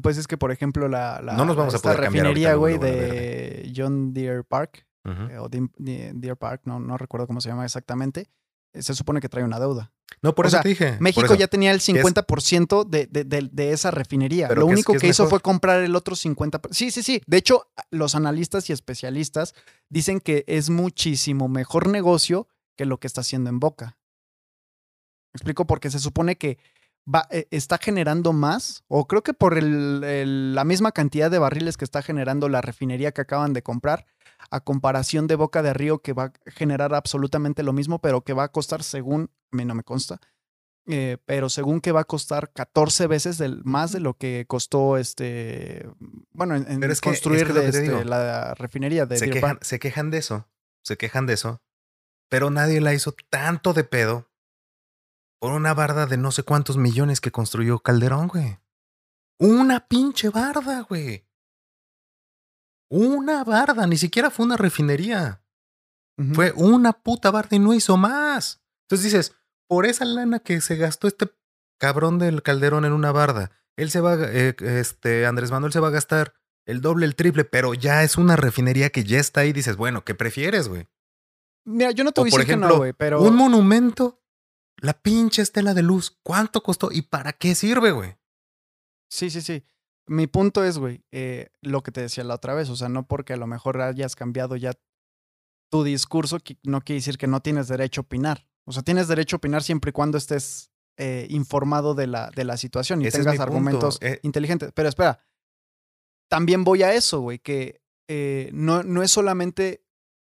[SPEAKER 1] Pues es que, por ejemplo, la, la
[SPEAKER 2] No nos vamos a
[SPEAKER 1] esta
[SPEAKER 2] poder cambiar
[SPEAKER 1] refinería, güey, de John Deere Park,
[SPEAKER 2] Ujú.
[SPEAKER 1] eh, o Dim- Di- Deere Park, no, no recuerdo cómo se llama exactamente, se supone que trae una deuda.
[SPEAKER 2] No, por
[SPEAKER 1] O
[SPEAKER 2] eso
[SPEAKER 1] sea,
[SPEAKER 2] te dije.
[SPEAKER 1] México
[SPEAKER 2] eso.
[SPEAKER 1] ya tenía el 50% de, de, de- de esa refinería. Lo
[SPEAKER 2] ¿qué es-
[SPEAKER 1] único
[SPEAKER 2] es
[SPEAKER 1] que hizo
[SPEAKER 2] mejor?
[SPEAKER 1] fue comprar el otro 50%. Sí, sí, sí. De hecho, los analistas y especialistas dicen que es muchísimo mejor negocio que lo que está haciendo en Boca. ¿Me explico? Porque se supone que va, eh, está generando más, o creo que por el- el- la misma cantidad de barriles que está generando la refinería que acaban de comprar, a comparación de Boca de Río, que va a generar absolutamente lo mismo, pero que va a costar, según, a mí no me consta, eh, pero según que va a costar 14 veces del, más de lo que costó este, bueno, en, en
[SPEAKER 2] es
[SPEAKER 1] construir
[SPEAKER 2] que que
[SPEAKER 1] este, la refinería de
[SPEAKER 2] se quejan, se quejan de eso. Se quejan de eso. Pero nadie la hizo tanto de pedo por una barda de no sé cuántos millones que construyó Calderón, güey. Una pinche barda, güey. Una barda, ni siquiera fue una refinería. Fue una puta barda y no hizo más. Entonces dices, por esa lana que se gastó este cabrón del Calderón en una barda, él se va, eh, este, Andrés Manuel se va a gastar el doble, el triple, pero ya es una refinería que ya está ahí. Dices, bueno, ¿qué prefieres, güey?
[SPEAKER 1] Mira, yo no te voy a decir que no, güey, pero
[SPEAKER 2] un monumento, la pinche estela de luz, ¿cuánto costó y para qué sirve, güey?
[SPEAKER 1] sí, sí, sí. Mi punto es, güey, eh, lo que te decía la otra vez, o sea, no porque a lo mejor hayas cambiado ya tu discurso, no quiere decir que no tienes derecho a opinar. O sea, tienes derecho a opinar siempre y cuando estés eh, informado de la, de la situación y
[SPEAKER 2] Ese
[SPEAKER 1] tengas argumentos
[SPEAKER 2] eh.
[SPEAKER 1] inteligentes. Pero espera, también voy a eso, güey, que eh, no, no es solamente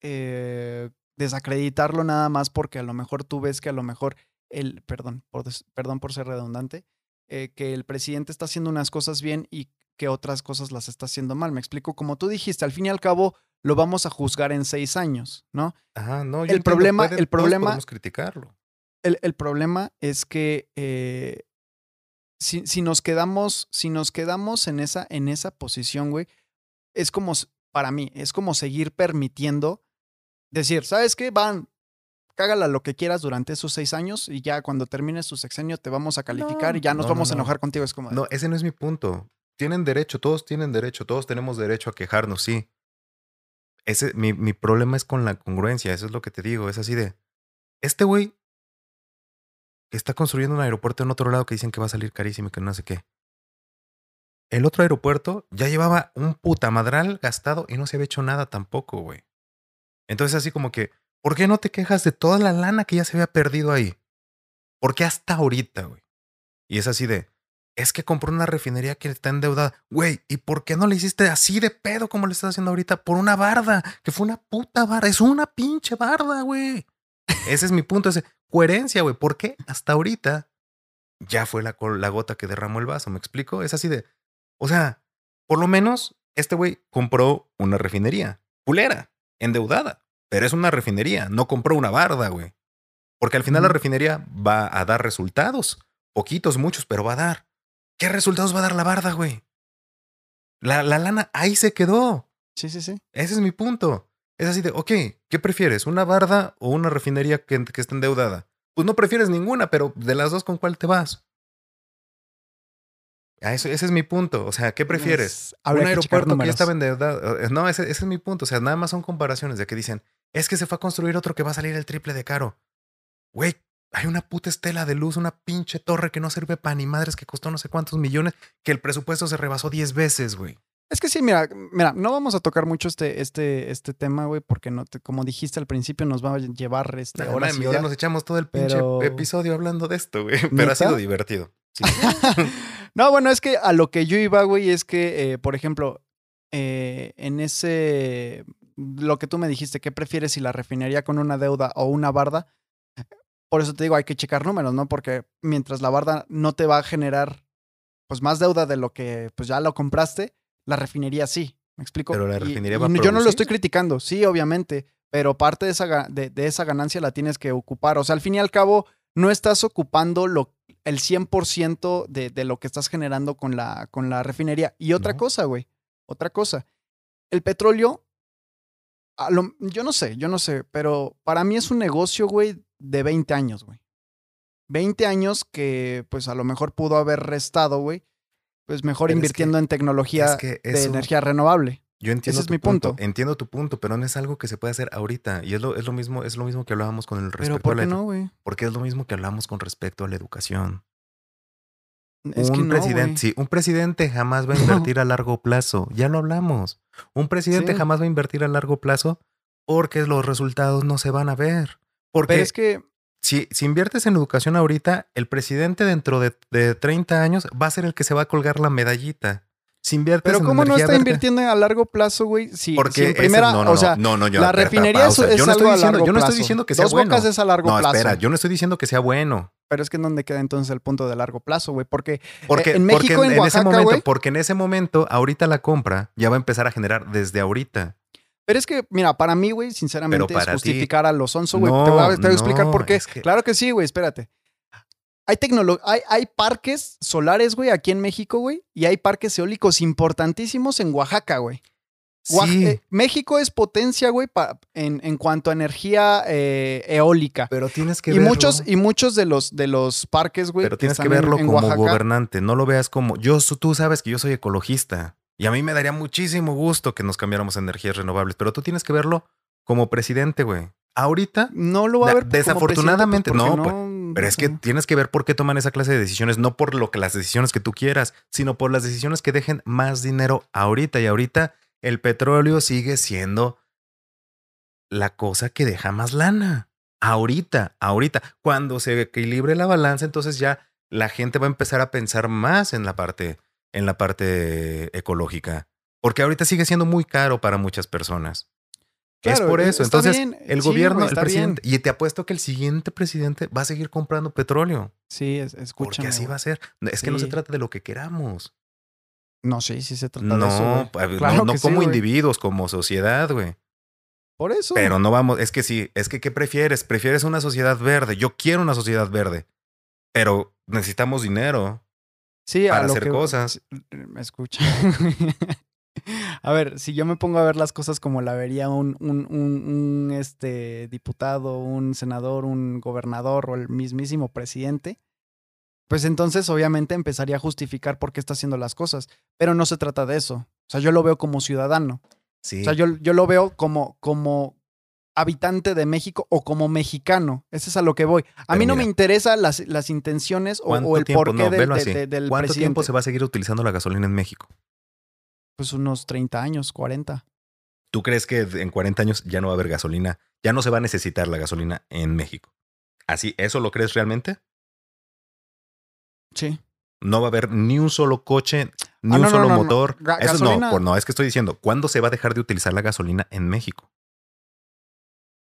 [SPEAKER 1] eh, desacreditarlo nada más porque a lo mejor tú ves que a lo mejor el, perdón, por, des- perdón por ser redundante, eh, que el presidente está haciendo unas cosas bien y que otras cosas las está haciendo mal. Me explico, como tú dijiste, al fin y al cabo lo vamos a juzgar en seis años, ¿no?
[SPEAKER 2] Ajá, no, yo
[SPEAKER 1] El problema-
[SPEAKER 2] puede-
[SPEAKER 1] el problema-
[SPEAKER 2] podemos criticarlo.
[SPEAKER 1] El, el problema es que eh, si, si nos quedamos, si nos quedamos en esa, en esa posición, güey, es como, para mí, es como seguir permitiendo decir, ¿sabes qué? Van, cágala lo que quieras durante esos seis años y ya cuando termine su sexenio te vamos a calificar
[SPEAKER 2] No,
[SPEAKER 1] y ya nos
[SPEAKER 2] no, no,
[SPEAKER 1] vamos a
[SPEAKER 2] no.
[SPEAKER 1] enojar contigo. Es como, de,
[SPEAKER 2] No, ese no es mi punto. Tienen derecho, todos tienen derecho, todos tenemos derecho a quejarnos, sí. Ese, mi, mi problema es con la congruencia, eso es lo que te digo, es así de, este güey que está construyendo un aeropuerto en otro lado que dicen que va a salir carísimo y que no sé qué. El otro aeropuerto ya llevaba un putamadral gastado y no se había hecho nada tampoco, güey. Entonces así como que, ¿por qué no te quejas de toda la lana que ya se había perdido ahí? ¿Por qué hasta ahorita, güey? Y es así de, es que compró una refinería que está endeudada. Güey, ¿y por qué no le hiciste así de pedo como le estás haciendo ahorita? Por una barda, que fue una puta barda. Es una pinche barda, güey. Ese es mi punto, ese coherencia, güey. ¿Por qué hasta ahorita ya fue la, la gota que derramó el vaso? ¿Me explico? Es así de, o sea, por lo menos este güey compró una refinería. Culera. endeudada, pero es una refinería, no compró una barda, güey. Porque al final la refinería va a dar resultados, poquitos, muchos, pero va a dar. ¿Qué resultados va a dar la barda, güey? La, la lana ahí se quedó.
[SPEAKER 1] Sí, sí, sí.
[SPEAKER 2] Ese es mi punto. Es así de, ok, ¿qué prefieres? ¿Una barda o una refinería que, que esté endeudada? Pues no prefieres ninguna, pero de las dos, ¿con cuál te vas? A eso, ese es mi punto. O sea, ¿qué prefieres?
[SPEAKER 1] Es-
[SPEAKER 2] Un
[SPEAKER 1] que
[SPEAKER 2] aeropuerto que estaba endeudado. Eh, No, ese, ese es mi punto. O sea, nada más son comparaciones de que dicen, es que se fue a construir otro que va a salir el triple de caro. Güey, hay una puta estela de luz, una pinche torre que no sirve para ni madres que costó no sé cuántos millones, que el presupuesto se rebasó 10 veces, güey.
[SPEAKER 1] Es que sí, mira, mira, no vamos a tocar mucho este, este, este tema, güey, porque no te- como dijiste al principio, nos va a llevar este,
[SPEAKER 2] mami,
[SPEAKER 1] y
[SPEAKER 2] ya nos echamos todo el pinche
[SPEAKER 1] pero-
[SPEAKER 2] episodio hablando de esto, güey. Pero
[SPEAKER 1] ¿Neta?
[SPEAKER 2] ha sido divertido. Sí.
[SPEAKER 1] no, bueno, es que a lo que yo iba, güey, es que, eh, por ejemplo, eh, en ese, lo que tú me dijiste, ¿qué prefieres si la refinería con una deuda o una barda? Por eso te digo, hay que checar números, ¿no? Porque mientras la barda no te va a generar, pues, más deuda de lo que, pues, ya lo compraste, la refinería sí. ¿Me explico?
[SPEAKER 2] Pero la refinería
[SPEAKER 1] y
[SPEAKER 2] va a
[SPEAKER 1] Yo no lo estoy criticando, sí, obviamente, pero parte de esa, de, de esa ganancia la tienes que ocupar. O sea, al fin y al cabo, no estás ocupando lo, el 100% de, de lo que estás generando con la, con la refinería. Y otra
[SPEAKER 2] No.
[SPEAKER 1] cosa, güey, otra cosa. El petróleo, lo- yo no sé, yo no sé, pero para mí es un negocio, güey, de 20 años, güey. 20 años que, pues, a lo mejor pudo haber restado, güey, pues mejor
[SPEAKER 2] Pero es que-
[SPEAKER 1] invirtiendo en tecnología
[SPEAKER 2] es que
[SPEAKER 1] de energía renovable.
[SPEAKER 2] Yo entiendo
[SPEAKER 1] Ese es mi punto.
[SPEAKER 2] Entiendo tu punto, pero no es algo que se puede hacer ahorita. Y es lo, es lo mismo, es lo mismo que hablábamos con el
[SPEAKER 1] Pero
[SPEAKER 2] respecto
[SPEAKER 1] ¿por
[SPEAKER 2] a la
[SPEAKER 1] qué no, güey?
[SPEAKER 2] Porque es lo mismo que hablamos con respecto a la educación.
[SPEAKER 1] Es
[SPEAKER 2] un
[SPEAKER 1] que no,
[SPEAKER 2] presidente, sí, un presidente jamás va a invertir a largo plazo. Ya lo hablamos. Un presidente
[SPEAKER 1] Sí.
[SPEAKER 2] jamás va a invertir a largo plazo porque los resultados no se van a ver. Porque
[SPEAKER 1] Pero es que,
[SPEAKER 2] si, si inviertes en educación ahorita, el presidente dentro de, de 30 años va a ser el que se va a colgar la medallita. Si inviertes
[SPEAKER 1] pero
[SPEAKER 2] en
[SPEAKER 1] ¿cómo no está
[SPEAKER 2] verde-
[SPEAKER 1] invirtiendo a largo plazo, güey? Si,
[SPEAKER 2] Porque
[SPEAKER 1] si en
[SPEAKER 2] ese-
[SPEAKER 1] primera,
[SPEAKER 2] no, no,
[SPEAKER 1] o sea,
[SPEAKER 2] no, no, yo,
[SPEAKER 1] la refinería es, es
[SPEAKER 2] yo no
[SPEAKER 1] algo
[SPEAKER 2] estoy
[SPEAKER 1] a largo
[SPEAKER 2] yo no estoy diciendo que sea
[SPEAKER 1] Dos
[SPEAKER 2] bueno.
[SPEAKER 1] bocas es a largo
[SPEAKER 2] no,
[SPEAKER 1] plazo.
[SPEAKER 2] espera, yo no estoy diciendo que sea bueno.
[SPEAKER 1] Pero es que ¿dónde queda entonces el punto de largo plazo, güey? Porque
[SPEAKER 2] Porque,
[SPEAKER 1] en
[SPEAKER 2] porque
[SPEAKER 1] México, en
[SPEAKER 2] ese
[SPEAKER 1] Oaxaca,
[SPEAKER 2] momento,
[SPEAKER 1] güey.
[SPEAKER 2] porque en ese momento, ahorita la compra ya va a empezar a generar desde ahorita.
[SPEAKER 1] Pero es que, mira, para mí, güey, sinceramente, es
[SPEAKER 2] ti-
[SPEAKER 1] justificar a los onzo, güey. Te, voy a, te voy a explicar por qué.
[SPEAKER 2] es que-
[SPEAKER 1] Claro que sí, güey, espérate. Hay, hay, hay parques solares, güey, aquí en México, güey, y hay parques eólicos importantísimos en Oaxaca, güey.
[SPEAKER 2] Sí,
[SPEAKER 1] eh, México es potencia, güey, en, en cuanto a energía eh, eólica.
[SPEAKER 2] pero tienes que
[SPEAKER 1] Y
[SPEAKER 2] verlo.
[SPEAKER 1] muchos, y muchos de los, de los parques, güey,
[SPEAKER 2] pero tienes que verlo
[SPEAKER 1] en
[SPEAKER 2] como
[SPEAKER 1] Oaxaca,
[SPEAKER 2] gobernante, no lo veas como yo. Tú sabes que yo soy ecologista y a mí me daría muchísimo gusto que nos cambiáramos a energías renovables, pero tú tienes que verlo como presidente, güey. Ahorita,
[SPEAKER 1] No lo va a ver
[SPEAKER 2] desafortunadamente, no,
[SPEAKER 1] pues,
[SPEAKER 2] pero es que tienes que ver por qué toman esa clase de decisiones, no por lo que las decisiones que tú quieras, sino por las decisiones que dejen más dinero ahorita y ahorita el petróleo sigue siendo la cosa que deja más lana. Ahorita, ahorita, cuando se equilibre la balanza, entonces ya la gente va a empezar a pensar más en la parte en la parte ecológica, porque ahorita sigue siendo muy caro para muchas personas. Es por
[SPEAKER 1] e-
[SPEAKER 2] eso. Entonces,
[SPEAKER 1] bien.
[SPEAKER 2] el
[SPEAKER 1] Sí,
[SPEAKER 2] gobierno, el
[SPEAKER 1] está bien.
[SPEAKER 2] presidente, y te apuesto que el siguiente presidente va a seguir comprando petróleo,
[SPEAKER 1] Sí, es-
[SPEAKER 2] porque
[SPEAKER 1] escúchame.
[SPEAKER 2] así
[SPEAKER 1] güey.
[SPEAKER 2] va a ser. Es que no se trata de lo que queramos.
[SPEAKER 1] No, sí, sí se trata de eso, güey.
[SPEAKER 2] no- no
[SPEAKER 1] sí,
[SPEAKER 2] como
[SPEAKER 1] güey.
[SPEAKER 2] individuos, como sociedad, güey.
[SPEAKER 1] Por eso.
[SPEAKER 2] Pero no vamos, es que sí, es que ¿qué prefieres? Prefieres una sociedad verde. Yo quiero una sociedad verde, pero necesitamos dinero.
[SPEAKER 1] sí, a
[SPEAKER 2] para
[SPEAKER 1] lo
[SPEAKER 2] hacer
[SPEAKER 1] que-
[SPEAKER 2] cosas.
[SPEAKER 1] Me escucha. a ver, si yo me pongo a ver las cosas como la vería un, un, un- un, este, diputado, un senador, un gobernador o el mismísimo presidente, pues entonces obviamente empezaría a justificar por qué está haciendo las cosas. Pero no se trata de eso. O sea, yo lo veo como ciudadano.
[SPEAKER 2] Sí.
[SPEAKER 1] O sea, yo, yo lo veo como, como habitante de México o como mexicano. Ese es a lo que voy. A
[SPEAKER 2] Pero
[SPEAKER 1] mí no me interesan las, las intenciones o,
[SPEAKER 2] ¿Cuánto
[SPEAKER 1] o el
[SPEAKER 2] tiempo?
[SPEAKER 1] porqué
[SPEAKER 2] No,
[SPEAKER 1] de- del
[SPEAKER 2] ¿Cuánto
[SPEAKER 1] presidente.
[SPEAKER 2] tiempo se va a seguir utilizando la gasolina en México?
[SPEAKER 1] Pues unos 30 años, 40.
[SPEAKER 2] ¿Tú crees que en 40 años ya no va a haber gasolina? Ya no se va a necesitar la gasolina en México. ¿Así? ¿Eso lo crees realmente?
[SPEAKER 1] Sí.
[SPEAKER 2] No va a haber ni un solo coche, ni
[SPEAKER 1] Ah,
[SPEAKER 2] un
[SPEAKER 1] no,
[SPEAKER 2] solo
[SPEAKER 1] no, no.
[SPEAKER 2] motor. Eso
[SPEAKER 1] gasolina-
[SPEAKER 2] no, por- no, es que estoy diciendo, ¿cuándo se va a dejar de utilizar la gasolina en México?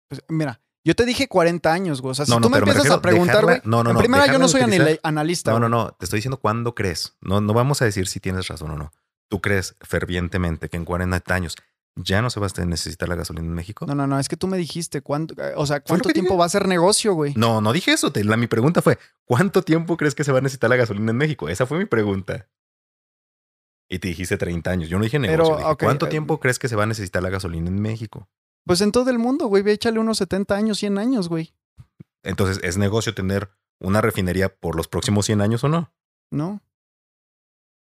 [SPEAKER 1] Pues, mira, yo te dije 40 años, güey. O sea, si
[SPEAKER 2] No,
[SPEAKER 1] tú
[SPEAKER 2] no,
[SPEAKER 1] me empiezas a preguntar, güey.
[SPEAKER 2] no, no,
[SPEAKER 1] en primera, yo no soy
[SPEAKER 2] utilizar-
[SPEAKER 1] analista.
[SPEAKER 2] No, no, no, te estoy diciendo cuándo crees. No, no vamos a decir si tienes razón o no. Tú crees fervientemente que en 40 años ya no se va a necesitar la gasolina en México.
[SPEAKER 1] No, no, no, es que tú me dijiste cuánto, eh, o sea, cuánto tiempo
[SPEAKER 2] dije.
[SPEAKER 1] va a ser negocio, güey.
[SPEAKER 2] No, no dije eso. te- la, mi pregunta fue, ¿cuánto tiempo crees que se va a necesitar la gasolina en México? Esa fue mi pregunta. Y te dijiste 30 años. Yo no dije negocio.
[SPEAKER 1] Pero,
[SPEAKER 2] dije,
[SPEAKER 1] ok,
[SPEAKER 2] ¿Cuánto
[SPEAKER 1] eh,
[SPEAKER 2] tiempo crees que se va a necesitar la gasolina en México?
[SPEAKER 1] Pues en todo el mundo, güey, échale unos 70 años, 100 años, güey.
[SPEAKER 2] Entonces, ¿es negocio tener una refinería por los próximos 100 años o no?
[SPEAKER 1] ¿No?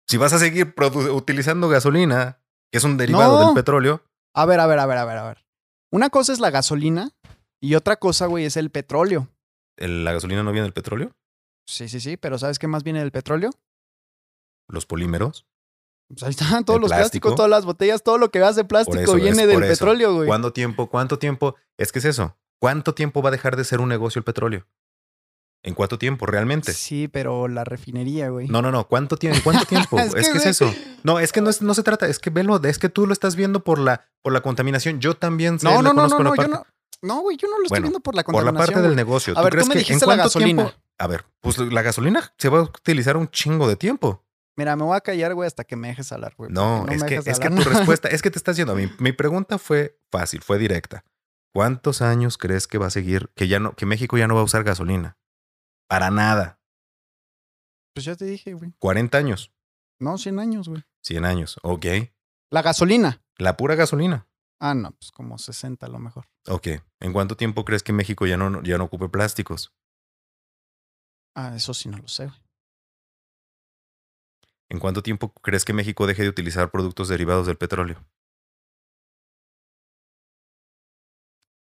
[SPEAKER 2] Si vas a seguir utilizando gasolina, que es un derivado
[SPEAKER 1] No.
[SPEAKER 2] del petróleo,
[SPEAKER 1] A ver, a ver, a ver, a ver, a ver. Una cosa es la gasolina y otra cosa, güey, es el petróleo.
[SPEAKER 2] ¿el- ¿la gasolina no viene del petróleo?
[SPEAKER 1] Sí, sí, sí, pero ¿sabes qué más viene del petróleo?
[SPEAKER 2] Los polímeros.
[SPEAKER 1] Pues ahí están todos
[SPEAKER 2] El
[SPEAKER 1] los plásticos,
[SPEAKER 2] plástico.
[SPEAKER 1] todas las botellas, todo lo que veas de plástico
[SPEAKER 2] eso,
[SPEAKER 1] viene del
[SPEAKER 2] eso.
[SPEAKER 1] petróleo, güey.
[SPEAKER 2] ¿Cuánto tiempo? ¿Cuánto tiempo? Es que es eso. ¿Cuánto tiempo va a dejar de ser un negocio el petróleo? ¿En cuánto tiempo realmente?
[SPEAKER 1] Sí, pero la refinería, güey.
[SPEAKER 2] No, no, no. ¿Cuánto tiempo? ¿Cuánto tiempo?
[SPEAKER 1] Es
[SPEAKER 2] es,
[SPEAKER 1] que
[SPEAKER 2] que, es eso. No, es que no, es- no se trata. Es que velo. Es que tú lo estás viendo por la, por la contaminación. Yo también sé,
[SPEAKER 1] no, no, no,
[SPEAKER 2] conozco
[SPEAKER 1] no, no, yo no. No, güey, yo no lo estoy
[SPEAKER 2] Bueno,
[SPEAKER 1] viendo por la
[SPEAKER 2] Por la
[SPEAKER 1] contaminación.
[SPEAKER 2] parte del negocio.
[SPEAKER 1] A
[SPEAKER 2] ¿Tú
[SPEAKER 1] ver, tú
[SPEAKER 2] crees
[SPEAKER 1] me
[SPEAKER 2] que
[SPEAKER 1] dijiste
[SPEAKER 2] en
[SPEAKER 1] la
[SPEAKER 2] cuánto
[SPEAKER 1] gasolina.
[SPEAKER 2] tiempo? A ver, pues la gasolina se va a utilizar un chingo de tiempo.
[SPEAKER 1] Mira, me voy a callar, güey, hasta que me dejes hablar, güey.
[SPEAKER 2] No,
[SPEAKER 1] porque
[SPEAKER 2] es, que, es que tu respuesta, es que te estás yendo. Mi, mi pregunta fue fácil, fue directa. ¿Cuántos años crees que va a seguir, que ya no, que México ya no va a usar gasolina? Para nada.
[SPEAKER 1] Pues ya te dije, güey.
[SPEAKER 2] 40 años,
[SPEAKER 1] No, 100 años, güey.
[SPEAKER 2] 100 años. Ok.
[SPEAKER 1] La gasolina.
[SPEAKER 2] La pura gasolina.
[SPEAKER 1] Ah, no, pues como 60 a lo mejor.
[SPEAKER 2] Ok. ¿En cuánto tiempo crees que México ya no, ya no ocupe plásticos?
[SPEAKER 1] Ah, eso sí no lo sé, güey.
[SPEAKER 2] ¿En cuánto tiempo crees que México deje de utilizar productos derivados del petróleo?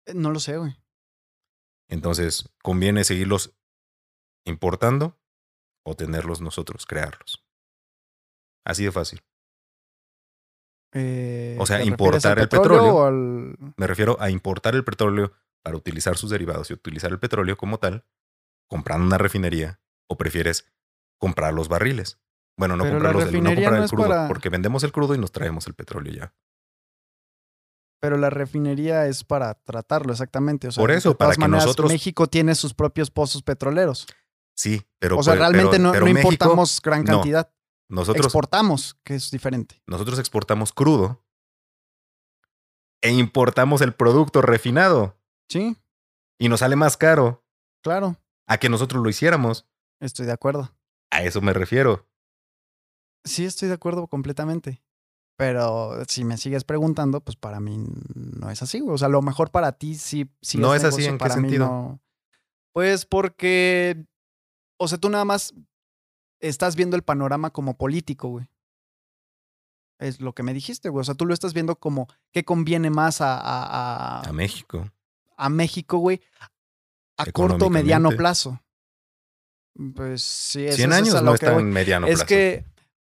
[SPEAKER 1] Eh, No lo sé, güey.
[SPEAKER 2] Entonces, ¿conviene seguirlos importando o tenerlos nosotros, crearlos? Así de fácil.
[SPEAKER 1] Eh,
[SPEAKER 2] O sea,
[SPEAKER 1] ¿te refieres al
[SPEAKER 2] importar el petróleo.
[SPEAKER 1] al-
[SPEAKER 2] Me refiero a importar el petróleo para utilizar sus derivados y utilizar el petróleo como tal, comprando una refinería, o prefieres comprar los barriles. Bueno, no
[SPEAKER 1] Pero
[SPEAKER 2] comprar los no
[SPEAKER 1] refinería
[SPEAKER 2] comprar
[SPEAKER 1] no
[SPEAKER 2] el crudo,
[SPEAKER 1] para-
[SPEAKER 2] porque vendemos el crudo y nos traemos el petróleo ya.
[SPEAKER 1] Pero la refinería es para tratarlo, exactamente. O sea,
[SPEAKER 2] Por
[SPEAKER 1] de
[SPEAKER 2] eso, para que
[SPEAKER 1] maneras,
[SPEAKER 2] nosotros-
[SPEAKER 1] México tiene sus propios pozos petroleros.
[SPEAKER 2] Sí, pero
[SPEAKER 1] o sea, realmente
[SPEAKER 2] pero-
[SPEAKER 1] no,
[SPEAKER 2] pero
[SPEAKER 1] no
[SPEAKER 2] México-
[SPEAKER 1] importamos gran
[SPEAKER 2] no.
[SPEAKER 1] cantidad.
[SPEAKER 2] nosotros
[SPEAKER 1] Exportamos, que es diferente.
[SPEAKER 2] nosotros exportamos crudo e importamos el producto refinado
[SPEAKER 1] Sí,
[SPEAKER 2] y nos sale más caro
[SPEAKER 1] claro.
[SPEAKER 2] a que nosotros lo hiciéramos.
[SPEAKER 1] Estoy de acuerdo.
[SPEAKER 2] A eso me refiero.
[SPEAKER 1] Sí, estoy de acuerdo completamente. Pero si me sigues preguntando, pues para mí no es así. O sea, a lo mejor para ti sí, sí
[SPEAKER 2] No es así, ¿en qué sentido?
[SPEAKER 1] no. Pues porque, o sea, tú nada más estás viendo el panorama como político, güey. Es lo que me dijiste, güey. O sea, tú lo estás viendo como qué conviene más a, a, a-
[SPEAKER 2] A México.
[SPEAKER 1] a México, güey, a corto, mediano plazo. Pues sí, eso
[SPEAKER 2] 100
[SPEAKER 1] es
[SPEAKER 2] años
[SPEAKER 1] a lo
[SPEAKER 2] no
[SPEAKER 1] que
[SPEAKER 2] está en mediano
[SPEAKER 1] Es
[SPEAKER 2] plazo.
[SPEAKER 1] que,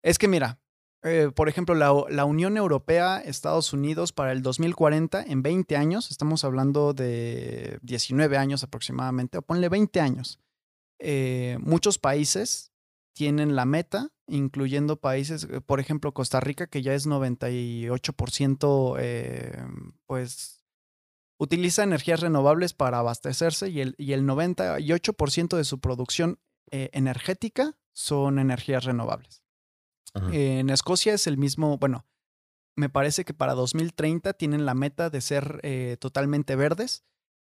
[SPEAKER 1] es que mira, eh, por ejemplo, la, la Unión Europea, Estados Unidos, para el 2040, en 20 años, estamos hablando de 19 años aproximadamente, o ponle 20 años. Eh, muchos países tienen la meta, incluyendo países, eh, por ejemplo, Costa Rica, que ya es 98%, eh, pues utiliza energías renovables para abastecerse y el, y el 98% de su producción eh, energética son energías renovables. En Escocia es el mismo, bueno, me parece que para 2030 tienen la meta de ser totalmente verdes.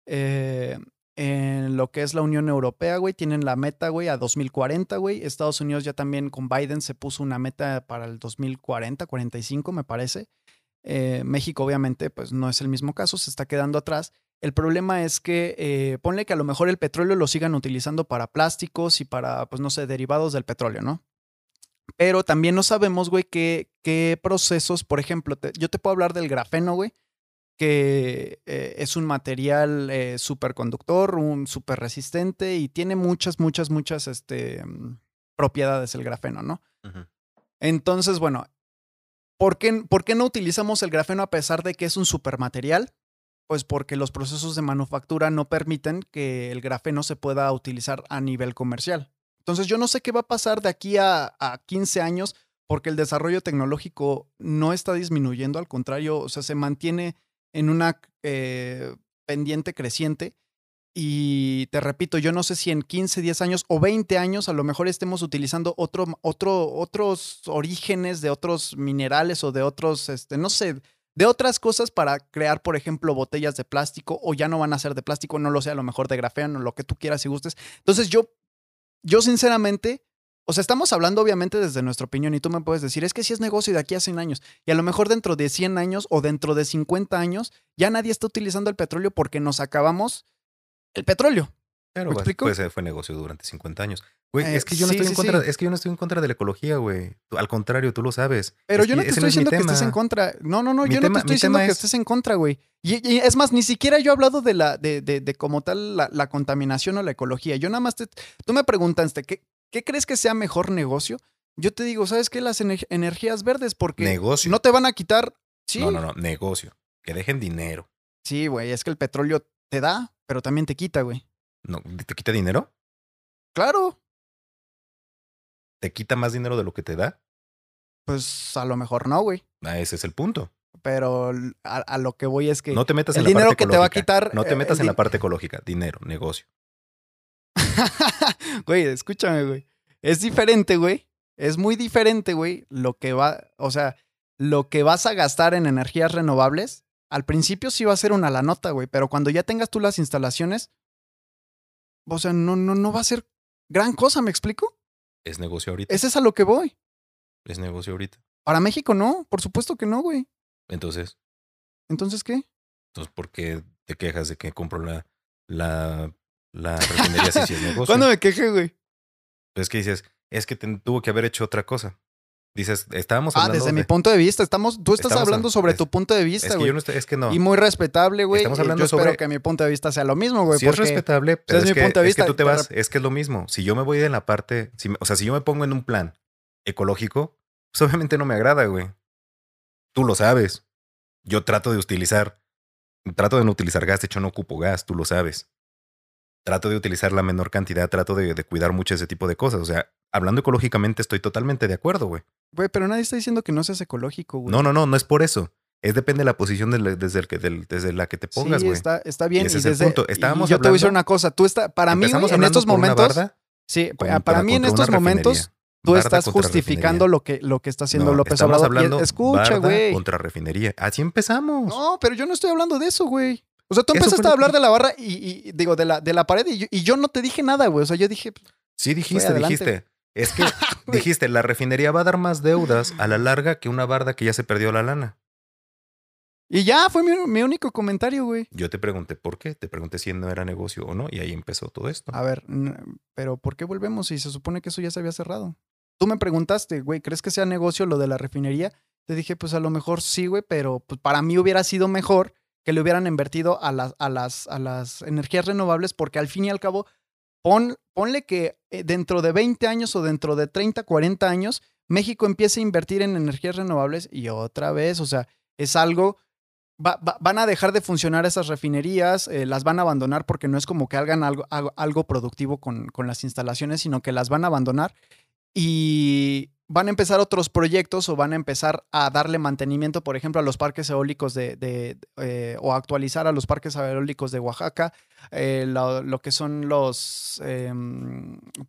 [SPEAKER 1] Eh, en lo que es la Unión Europea, güey, tienen la meta, güey, a 2040, güey. Estados Unidos ya también con Biden se puso una meta para el 2040, 45, me parece. Eh, México, obviamente, pues no es el mismo caso, se está quedando atrás. El problema es que eh, ponle que a lo mejor el petróleo lo sigan utilizando para plásticos y para, pues no sé, derivados del petróleo, ¿no? Pero también no sabemos, güey, qué, qué procesos, por ejemplo, yo te puedo hablar del grafeno, güey, que eh, es un material eh, superconductor, un super resistente y tiene muchas, muchas, muchas este, mm, propiedades el grafeno, ¿no? Entonces, bueno, ¿por qué, ¿por qué no utilizamos el grafeno a pesar de que es un supermaterial? Pues porque los procesos de manufactura no permiten que el grafeno se pueda utilizar a nivel comercial. Entonces yo no sé qué va a pasar de aquí a, a 15 años porque el desarrollo tecnológico no está disminuyendo, al contrario, o sea, se mantiene en una eh, pendiente creciente. Y te repito, yo no sé si en 15, 10 años o 20 años a lo mejor estemos utilizando otro, otro, otros orígenes de otros minerales o de otros, este, no sé, de otras cosas para crear, por ejemplo, botellas de plástico o ya no van a ser de plástico, no lo sé, a lo mejor de grafeno, lo que tú quieras y gustes. Entonces yo, yo sinceramente, o sea, estamos hablando obviamente desde nuestra opinión y tú me puedes decir, es que si es negocio de aquí a 100 años y a lo mejor dentro de 100 años o dentro de 50 años ya nadie está utilizando el petróleo porque nos acabamos el petróleo.
[SPEAKER 2] Pero
[SPEAKER 1] ¿Me explico?
[SPEAKER 2] pues, fue negocio durante 50 años. Güey,
[SPEAKER 1] Eh,
[SPEAKER 2] es que yo no
[SPEAKER 1] sí,
[SPEAKER 2] estoy
[SPEAKER 1] sí,
[SPEAKER 2] en contra,
[SPEAKER 1] sí.
[SPEAKER 2] es que yo no estoy en contra de la ecología, güey. Al contrario, tú lo sabes.
[SPEAKER 1] Pero
[SPEAKER 2] Es
[SPEAKER 1] yo no te estoy diciendo que estés en contra. No, no, no,
[SPEAKER 2] Mi
[SPEAKER 1] yo
[SPEAKER 2] tema-
[SPEAKER 1] no te estoy diciendo que
[SPEAKER 2] es-
[SPEAKER 1] estés en contra, güey. Y, y es más, ni siquiera yo he hablado de la, de, de, de como tal la, la contaminación o la ecología. Yo nada más te. Tú me preguntaste, ¿qué, ¿qué crees que sea mejor negocio? Yo te digo, ¿sabes qué? Las ener- energías verdes, porque
[SPEAKER 2] Negocio.
[SPEAKER 1] no te van a quitar. Sí,
[SPEAKER 2] No, no, no, negocio. Que dejen dinero.
[SPEAKER 1] sí, güey. Es que el petróleo te da, pero también te quita, güey.
[SPEAKER 2] No, ¿Te quita dinero?
[SPEAKER 1] Claro,
[SPEAKER 2] ¿Te quita más dinero de lo que te da?
[SPEAKER 1] pues a lo mejor no, güey.
[SPEAKER 2] Ah, ese es el punto.
[SPEAKER 1] Pero a, a lo que voy es que.
[SPEAKER 2] No te metas
[SPEAKER 1] el
[SPEAKER 2] en la
[SPEAKER 1] dinero
[SPEAKER 2] parte
[SPEAKER 1] que te va a
[SPEAKER 2] ecológica.
[SPEAKER 1] quitar,
[SPEAKER 2] No te
[SPEAKER 1] eh,
[SPEAKER 2] metas en la parte ecológica. Dinero, negocio.
[SPEAKER 1] güey, escúchame, güey. Es diferente, güey. Es muy diferente, güey, lo que va, o sea, lo que vas a gastar en energías renovables, al principio sí va a ser una la nota, güey, pero cuando ya tengas tú las instalaciones, o sea, no, no, no va a ser gran cosa, ¿me explico?
[SPEAKER 2] Es negocio ahorita.
[SPEAKER 1] Ese es a lo que voy.
[SPEAKER 2] Es negocio ahorita.
[SPEAKER 1] Para México no, por supuesto que no, güey.
[SPEAKER 2] Entonces,
[SPEAKER 1] Entonces, ¿qué?
[SPEAKER 2] entonces, ¿por qué te quejas de que compro la, la, la refinería si sí es negocio?
[SPEAKER 1] ¿Cuándo me queje, güey?
[SPEAKER 2] Es que dices, es que tuvo que haber hecho otra cosa. Dices, estábamos
[SPEAKER 1] Ah,
[SPEAKER 2] hablando
[SPEAKER 1] desde mi punto de vista, estamos, tú estás
[SPEAKER 2] Estamos
[SPEAKER 1] hablando
[SPEAKER 2] a-
[SPEAKER 1] sobre
[SPEAKER 2] es-
[SPEAKER 1] tu punto de
[SPEAKER 2] Es
[SPEAKER 1] vista,
[SPEAKER 2] que
[SPEAKER 1] güey.
[SPEAKER 2] yo no estoy, es que no.
[SPEAKER 1] Y muy respetable, güey.
[SPEAKER 2] Estamos hablando
[SPEAKER 1] yo espero
[SPEAKER 2] sobre-
[SPEAKER 1] que mi punto de vista sea lo mismo, güey.
[SPEAKER 2] Sí es respetable, pero
[SPEAKER 1] es
[SPEAKER 2] es,
[SPEAKER 1] mi
[SPEAKER 2] que,
[SPEAKER 1] punto de
[SPEAKER 2] es que
[SPEAKER 1] vista,
[SPEAKER 2] tú te vas, es que es lo mismo. Si yo me voy de la parte, si o sea, si yo me pongo en un plan ecológico, pues obviamente no me agrada, güey. Tú lo sabes. Yo trato de utilizar, trato de no utilizar gas, de hecho no ocupo gas, tú lo sabes. Trato de utilizar la menor cantidad, trato de, de cuidar mucho ese tipo de cosas. O sea, hablando ecológicamente estoy totalmente de acuerdo, güey.
[SPEAKER 1] Güey, pero nadie está diciendo que no seas ecológico, güey.
[SPEAKER 2] No, no, no, no es por eso. Es depende de la posición de la- desde, el que, del- desde la que te pongas,
[SPEAKER 1] sí,
[SPEAKER 2] güey.
[SPEAKER 1] está, está bien.
[SPEAKER 2] Y ese
[SPEAKER 1] y
[SPEAKER 2] es el
[SPEAKER 1] desde-
[SPEAKER 2] punto.
[SPEAKER 1] y
[SPEAKER 2] Estábamos
[SPEAKER 1] yo te voy a decir una cosa. Tú está, para mí, güey, en estos momentos,
[SPEAKER 2] barda
[SPEAKER 1] sí, para mí en estos momentos, tú estás justificando lo que, lo que está haciendo
[SPEAKER 2] No,
[SPEAKER 1] López Obrador. Y
[SPEAKER 2] hablando
[SPEAKER 1] escucha, güey.
[SPEAKER 2] contra refinería. Así empezamos.
[SPEAKER 1] No, pero yo no estoy hablando de eso, güey. O sea, tú
[SPEAKER 2] Eso
[SPEAKER 1] empezaste a hablar
[SPEAKER 2] que-
[SPEAKER 1] de la barra y, y- digo, de la, de la pared y yo, y yo no te dije nada, güey. O sea, yo dije,
[SPEAKER 2] Sí, dijiste, dijiste. Es que dijiste, la refinería va a dar más deudas a la larga que una barda que ya se perdió la lana.
[SPEAKER 1] y ya fue mi, mi único comentario, güey.
[SPEAKER 2] Yo te pregunté por qué, te pregunté si no era negocio o no, y ahí empezó todo esto.
[SPEAKER 1] A ver, pero ¿por qué volvemos si se supone que eso ya se había cerrado? Tú me preguntaste, güey, ¿crees que sea negocio lo de la refinería? Te dije, pues a lo mejor sí, güey, pero pues, para mí hubiera sido mejor que le hubieran invertido a las, a las, a las energías renovables, porque al fin y al cabo, pon, ponle que eh, dentro de 20 años o dentro de 30, 40 años, México empiece a invertir en energías renovables y otra vez, o sea, es algo va- va- van a dejar de funcionar esas refinerías, eh, las van a abandonar porque no es como que hagan algo, algo, algo productivo con, con las instalaciones, sino que las van a abandonar y van a empezar otros proyectos o van a empezar a darle mantenimiento, por ejemplo, a los parques eólicos de, de, eh, o actualizar a los parques eólicos de Oaxaca, eh, lo, que son los eh,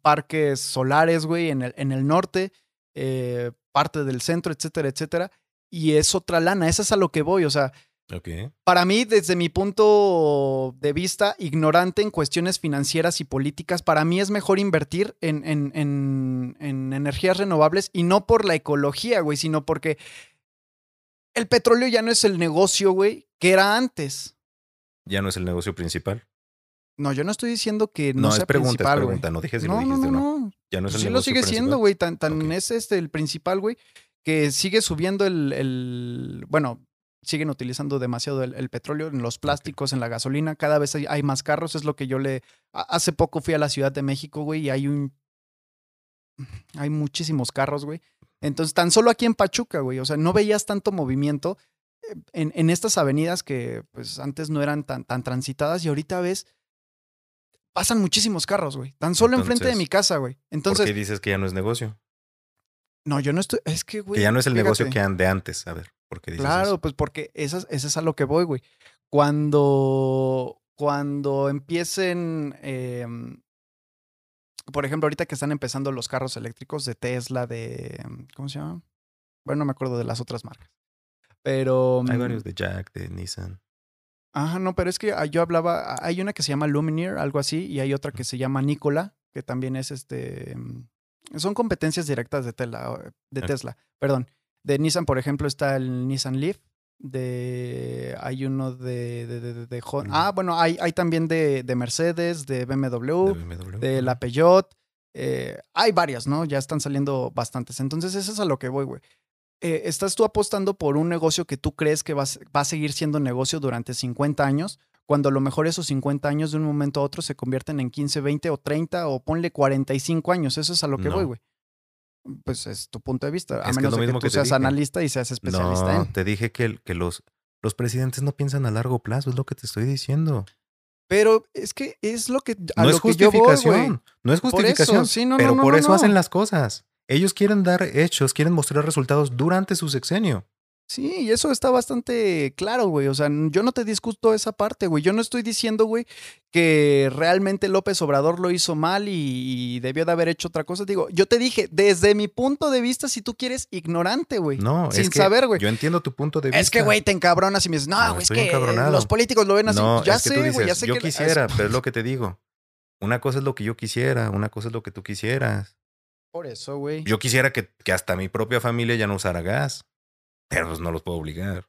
[SPEAKER 1] parques solares, güey, en el, en el norte, eh, parte del centro, etcétera, etcétera. Y es otra lana, esa es a lo que voy, o sea,
[SPEAKER 2] Ok.
[SPEAKER 1] para mí, desde mi punto de vista, ignorante en cuestiones financieras y políticas, para mí es mejor invertir en, en- en- en energías renovables y no por la ecología, güey, sino porque el petróleo ya no es el negocio, güey, que era antes.
[SPEAKER 2] Ya no es el negocio principal.
[SPEAKER 1] No, yo no estoy diciendo que no,
[SPEAKER 2] No,
[SPEAKER 1] sea
[SPEAKER 2] es pregunta, es
[SPEAKER 1] principal, güey.
[SPEAKER 2] pregunta. No dije si
[SPEAKER 1] no,
[SPEAKER 2] lo
[SPEAKER 1] no,
[SPEAKER 2] dijiste
[SPEAKER 1] no,
[SPEAKER 2] no.
[SPEAKER 1] no.
[SPEAKER 2] Ya no es el
[SPEAKER 1] sí lo sigue siendo, güey. Tan, tan
[SPEAKER 2] Ok.
[SPEAKER 1] es este el principal, güey, que sigue subiendo el, el- bueno, siguen utilizando demasiado el, el petróleo en los plásticos, en la gasolina. Cada vez hay, hay más carros. Es lo que yo le. Hace poco fui a la Ciudad de México, güey, y hay un. Hay muchísimos carros, güey. Entonces, tan solo aquí en Pachuca, güey. O sea, no veías tanto movimiento eh, en, en estas avenidas que, pues, antes no eran tan, tan transitadas y ahorita ves. Pasan muchísimos carros, güey. Tan solo enfrente de
[SPEAKER 2] Entonces,
[SPEAKER 1] mi casa, güey.
[SPEAKER 2] ¿Por
[SPEAKER 1] Entonces,
[SPEAKER 2] qué dices que ya no es negocio?
[SPEAKER 1] no, yo no estoy. Es que, güey.
[SPEAKER 2] que ya no es el negocio que de antes. A ver, ¿por qué dices
[SPEAKER 1] Claro,
[SPEAKER 2] eso?
[SPEAKER 1] pues porque esa, es- esa es a lo que voy, güey. Cuando, cuando empiecen, em, por ejemplo, ahorita que están empezando los carros eléctricos de Tesla, de, em, ¿cómo se llama? Bueno, no me acuerdo de las otras marcas. Pero.
[SPEAKER 2] Hay
[SPEAKER 1] mm,
[SPEAKER 2] varios de Jack, de Nissan.
[SPEAKER 1] Ajá, no, pero es que ah, yo hablaba. ah, Hay una que se llama Lumineer, algo así, y hay otra que se llama Nikola, que también es este. mm, Son competencias directas de, Tela- de. Tesla. Perdón. De Nissan, por ejemplo, está el Nissan Leaf. De. Hay uno de. de, de- de- de Hon-
[SPEAKER 2] Mm.
[SPEAKER 1] Ah, bueno, hay, hay también de, de Mercedes, de BMW,
[SPEAKER 2] de BMW.
[SPEAKER 1] de la Peugeot. eh, hay varias, ¿no? Ya están saliendo bastantes. Entonces, eso es a lo que voy, güey. Eh, estás tú apostando por un negocio que tú crees que va, va a seguir siendo negocio durante 50 años, cuando a lo mejor esos 50 años de un momento a otro se convierten en 15, 20 o 30 o ponle 45 años. Eso es a lo que
[SPEAKER 2] No.
[SPEAKER 1] voy, güey. Pues es tu punto de vista. A
[SPEAKER 2] Es que es
[SPEAKER 1] menos de que tú
[SPEAKER 2] que
[SPEAKER 1] seas
[SPEAKER 2] dije.
[SPEAKER 1] analista y seas especialista
[SPEAKER 2] No,
[SPEAKER 1] en.
[SPEAKER 2] te dije que, que los, los presidentes no piensan a largo plazo, es lo que te estoy diciendo.
[SPEAKER 1] Pero es que es lo que. A
[SPEAKER 2] no
[SPEAKER 1] lo
[SPEAKER 2] es
[SPEAKER 1] que yo voy,
[SPEAKER 2] justificación,
[SPEAKER 1] güey.
[SPEAKER 2] no es justificación,
[SPEAKER 1] sí, no,
[SPEAKER 2] pero
[SPEAKER 1] no, no,
[SPEAKER 2] por
[SPEAKER 1] no,
[SPEAKER 2] eso
[SPEAKER 1] no.
[SPEAKER 2] hacen las cosas. Ellos quieren dar hechos, quieren mostrar resultados durante su sexenio.
[SPEAKER 1] Sí, y eso está bastante claro, güey. O sea, yo no te discuto esa parte, güey. Yo no estoy diciendo, güey, que realmente López Obrador lo hizo mal y, y debió de haber hecho otra cosa. Digo, yo te dije, desde mi punto de vista, si tú quieres, ignorante, güey.
[SPEAKER 2] No,
[SPEAKER 1] Sin
[SPEAKER 2] es que
[SPEAKER 1] saber, güey.
[SPEAKER 2] Yo entiendo tu punto de vista.
[SPEAKER 1] Es que, güey, te encabronas y me dices, no,
[SPEAKER 2] No,
[SPEAKER 1] güey, es que
[SPEAKER 2] encabronado.
[SPEAKER 1] los políticos lo ven así.
[SPEAKER 2] No,
[SPEAKER 1] ya sé, güey, ya sé
[SPEAKER 2] yo
[SPEAKER 1] que
[SPEAKER 2] quisiera, pero es lo que te digo. Una cosa es lo que yo quisiera, una cosa es lo que tú quisieras.
[SPEAKER 1] Por eso, güey.
[SPEAKER 2] Yo quisiera que, que hasta mi propia familia ya no usara gas, pero pues no los puedo obligar.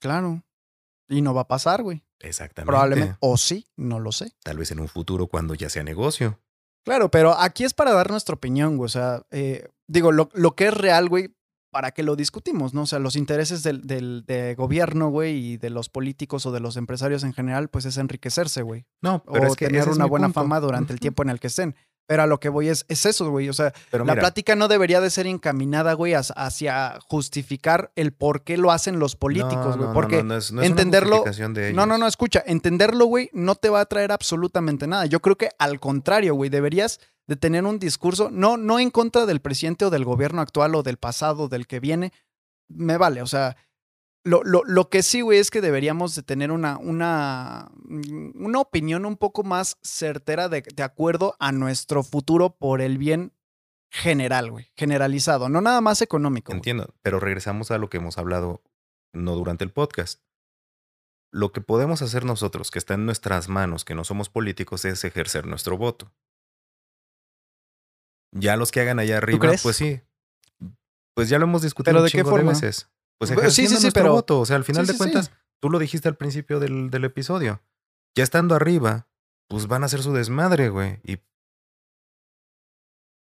[SPEAKER 1] Claro. Y no va a pasar, güey.
[SPEAKER 2] Exactamente.
[SPEAKER 1] Probablemente. O sí, no lo sé.
[SPEAKER 2] Tal vez en un futuro cuando ya sea negocio.
[SPEAKER 1] Claro, pero aquí es para dar nuestra opinión, güey. O sea, eh, digo, lo, lo que es real, güey, ¿para qué lo discutimos, no? O sea, los intereses del, del de gobierno, güey, y de los políticos o de los empresarios en general, pues es enriquecerse, güey.
[SPEAKER 2] No,
[SPEAKER 1] O
[SPEAKER 2] es que
[SPEAKER 1] tener una buena
[SPEAKER 2] punto.
[SPEAKER 1] fama durante el tiempo en el que estén. Pero a lo que voy es, es eso, güey. O sea,
[SPEAKER 2] Pero
[SPEAKER 1] la
[SPEAKER 2] mira,
[SPEAKER 1] plática no debería de ser encaminada, güey, hacia- justificar el por qué lo hacen los políticos,
[SPEAKER 2] no,
[SPEAKER 1] güey.
[SPEAKER 2] no,
[SPEAKER 1] porque
[SPEAKER 2] no, es,
[SPEAKER 1] entenderlo-
[SPEAKER 2] de
[SPEAKER 1] no, no, no, escucha, entenderlo, güey, no te va a traer absolutamente nada. Yo creo que al contrario, güey, deberías de tener un discurso, no, no en contra del presidente o del gobierno actual o del pasado, del que viene, me vale, o sea, lo, lo, lo que sí, güey, es que deberíamos de tener una, una, mm, una opinión un poco más certera de, de acuerdo a nuestro futuro por el bien general, güey, generalizado, no nada más económico. güey.
[SPEAKER 2] Entiendo, pero regresamos a lo que hemos hablado no durante el podcast. Lo que podemos hacer nosotros, que está en nuestras manos, que no somos políticos, es ejercer nuestro voto. Ya los que hagan allá arriba, pues sí. Pues ya lo hemos discutido
[SPEAKER 1] ¿Pero
[SPEAKER 2] un
[SPEAKER 1] de qué forma?
[SPEAKER 2] veces. Pues
[SPEAKER 1] sí, sí, sí,
[SPEAKER 2] nuestro
[SPEAKER 1] pero-
[SPEAKER 2] voto. O sea, al final
[SPEAKER 1] Sí,
[SPEAKER 2] de
[SPEAKER 1] sí, sí.
[SPEAKER 2] cuentas, tú lo dijiste al principio del, del episodio. Ya estando arriba, pues van a hacer su desmadre, güey. Y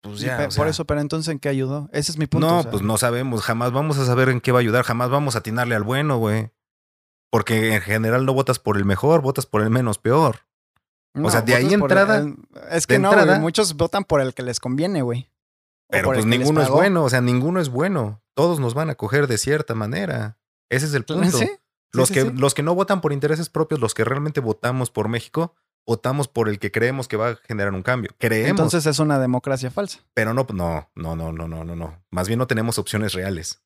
[SPEAKER 2] pues ya. o sea,
[SPEAKER 1] por eso, pero entonces, ¿en qué ayudó? Ese es mi punto.
[SPEAKER 2] no,
[SPEAKER 1] o sea.
[SPEAKER 2] pues no sabemos. Jamás vamos a saber en qué va a ayudar. Jamás vamos a atinarle al bueno, güey. Porque en general no votas por el mejor, votas por el menos peor.
[SPEAKER 1] No,
[SPEAKER 2] sea, de ahí entrada-
[SPEAKER 1] el- es que no, güey, muchos votan por el que les conviene, güey. O
[SPEAKER 2] Pero pues ninguno es bueno. O sea, ninguno es bueno. Todos nos van a coger de cierta manera. Ese es el punto. Los,
[SPEAKER 1] sí,
[SPEAKER 2] que,
[SPEAKER 1] sí.
[SPEAKER 2] los que no votan por intereses propios, los que realmente votamos por México, votamos por el que creemos que va a generar un cambio. Creemos,
[SPEAKER 1] Entonces es una democracia falsa.
[SPEAKER 2] pero no, no, no, no, no, no, no, no. Más bien no tenemos opciones reales.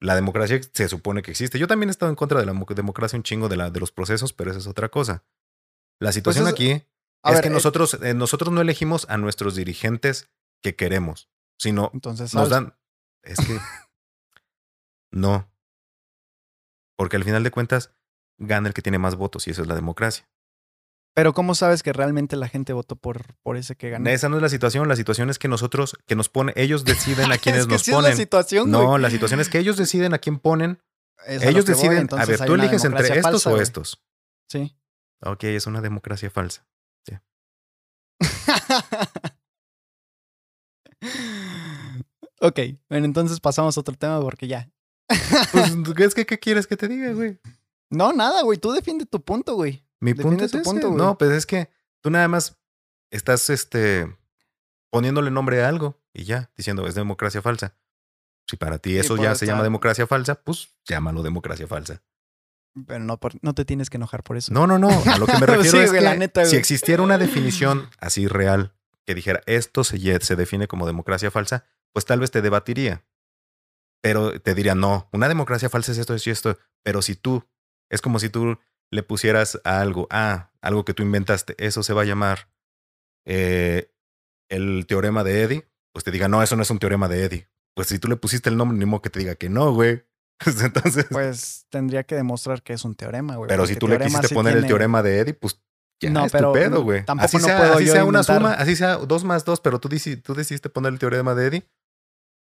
[SPEAKER 2] La democracia se supone que existe. Yo también he estado en contra de la mo- democracia un chingo de, la, de los procesos, pero esa es otra cosa. La situación
[SPEAKER 1] es-
[SPEAKER 2] aquí es
[SPEAKER 1] ver,
[SPEAKER 2] que
[SPEAKER 1] eh,
[SPEAKER 2] nosotros, eh, nosotros no elegimos a nuestros dirigentes que queremos, sino
[SPEAKER 1] entonces
[SPEAKER 2] nos dan. Es que. No. Porque al final de cuentas, gana el que tiene más votos y eso es la democracia.
[SPEAKER 1] Pero ¿cómo sabes que realmente la gente votó por, por ese que ganó?
[SPEAKER 2] Esa no es la situación. La situación es que nosotros, que nos pone, ellos deciden a quienes
[SPEAKER 1] es que
[SPEAKER 2] nos
[SPEAKER 1] sí es
[SPEAKER 2] ponen.
[SPEAKER 1] la situación, güey.
[SPEAKER 2] no, la situación es que ellos deciden a quién ponen.
[SPEAKER 1] Es a
[SPEAKER 2] ellos
[SPEAKER 1] voy,
[SPEAKER 2] deciden, a ver, tú eliges entre estos o
[SPEAKER 1] güey.
[SPEAKER 2] estos.
[SPEAKER 1] Sí.
[SPEAKER 2] Ok, es una democracia falsa.
[SPEAKER 1] ok, bueno, entonces pasamos a otro tema porque ya.
[SPEAKER 2] Pues, es que, ¿qué quieres que te diga, güey?
[SPEAKER 1] No, nada, güey. Tú defiende tu punto, güey.
[SPEAKER 2] Mi
[SPEAKER 1] Defiende
[SPEAKER 2] punto es
[SPEAKER 1] tu
[SPEAKER 2] ese.
[SPEAKER 1] punto, güey.
[SPEAKER 2] No, pues es que tú nada más estás este poniéndole nombre a algo y ya, diciendo es democracia falsa. Si para ti eso ya se llama democracia falsa, pues llámalo democracia falsa.
[SPEAKER 1] Pero no, por- no te tienes que enojar por eso.
[SPEAKER 2] No, no, no. A lo que me refiero
[SPEAKER 1] Sí,
[SPEAKER 2] es que
[SPEAKER 1] la neta,
[SPEAKER 2] si existiera una definición así real que dijera esto se, se define como democracia falsa, pues tal vez te debatiría. Pero te diría, no, una democracia falsa es esto, y esto. Pero si tú, es como si tú le pusieras a algo, ah, algo que tú inventaste, eso se va a llamar eh, el teorema de Eddy, pues te diga, no, eso no es un teorema de Eddy. Pues si tú le pusiste el nombre, ni modo que te diga que no, güey. Pues entonces.
[SPEAKER 1] Pues tendría que demostrar que es un teorema, güey.
[SPEAKER 2] pero si tú le quisiste
[SPEAKER 1] sí
[SPEAKER 2] poner el teorema de Eddy, pues ya
[SPEAKER 1] No,
[SPEAKER 2] es
[SPEAKER 1] pero
[SPEAKER 2] tu pedo, güey.
[SPEAKER 1] tampoco
[SPEAKER 2] así
[SPEAKER 1] no
[SPEAKER 2] sea,
[SPEAKER 1] puedo
[SPEAKER 2] así
[SPEAKER 1] yo
[SPEAKER 2] sea una
[SPEAKER 1] inventar-
[SPEAKER 2] suma, así sea dos más dos, pero tú, tú decidiste poner el teorema de Eddy.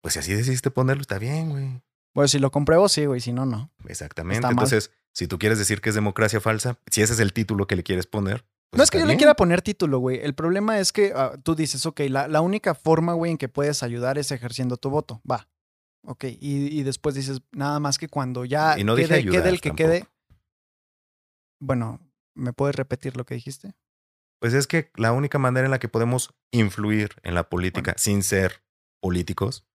[SPEAKER 2] Pues si así decidiste ponerlo, está bien, güey.
[SPEAKER 1] Pues si lo compruebo, sí, güey. Si no, no.
[SPEAKER 2] Exactamente.
[SPEAKER 1] Está mal.
[SPEAKER 2] Entonces, si tú quieres decir que es democracia falsa, si ese es el título que le quieres poner. pues
[SPEAKER 1] no es que yo le
[SPEAKER 2] bien.
[SPEAKER 1] quiera poner título, güey. El problema es que ah, tú dices, ok, la, la única forma, güey, en que puedes ayudar es ejerciendo tu voto. Va. Ok. Y, y después dices, nada más que cuando ya
[SPEAKER 2] Y no
[SPEAKER 1] quede,
[SPEAKER 2] ayudar
[SPEAKER 1] quede el que
[SPEAKER 2] tampoco.
[SPEAKER 1] quede. Bueno, ¿me puedes repetir lo que dijiste?
[SPEAKER 2] Pues es que la única manera en la que podemos influir en la política sin ser políticos,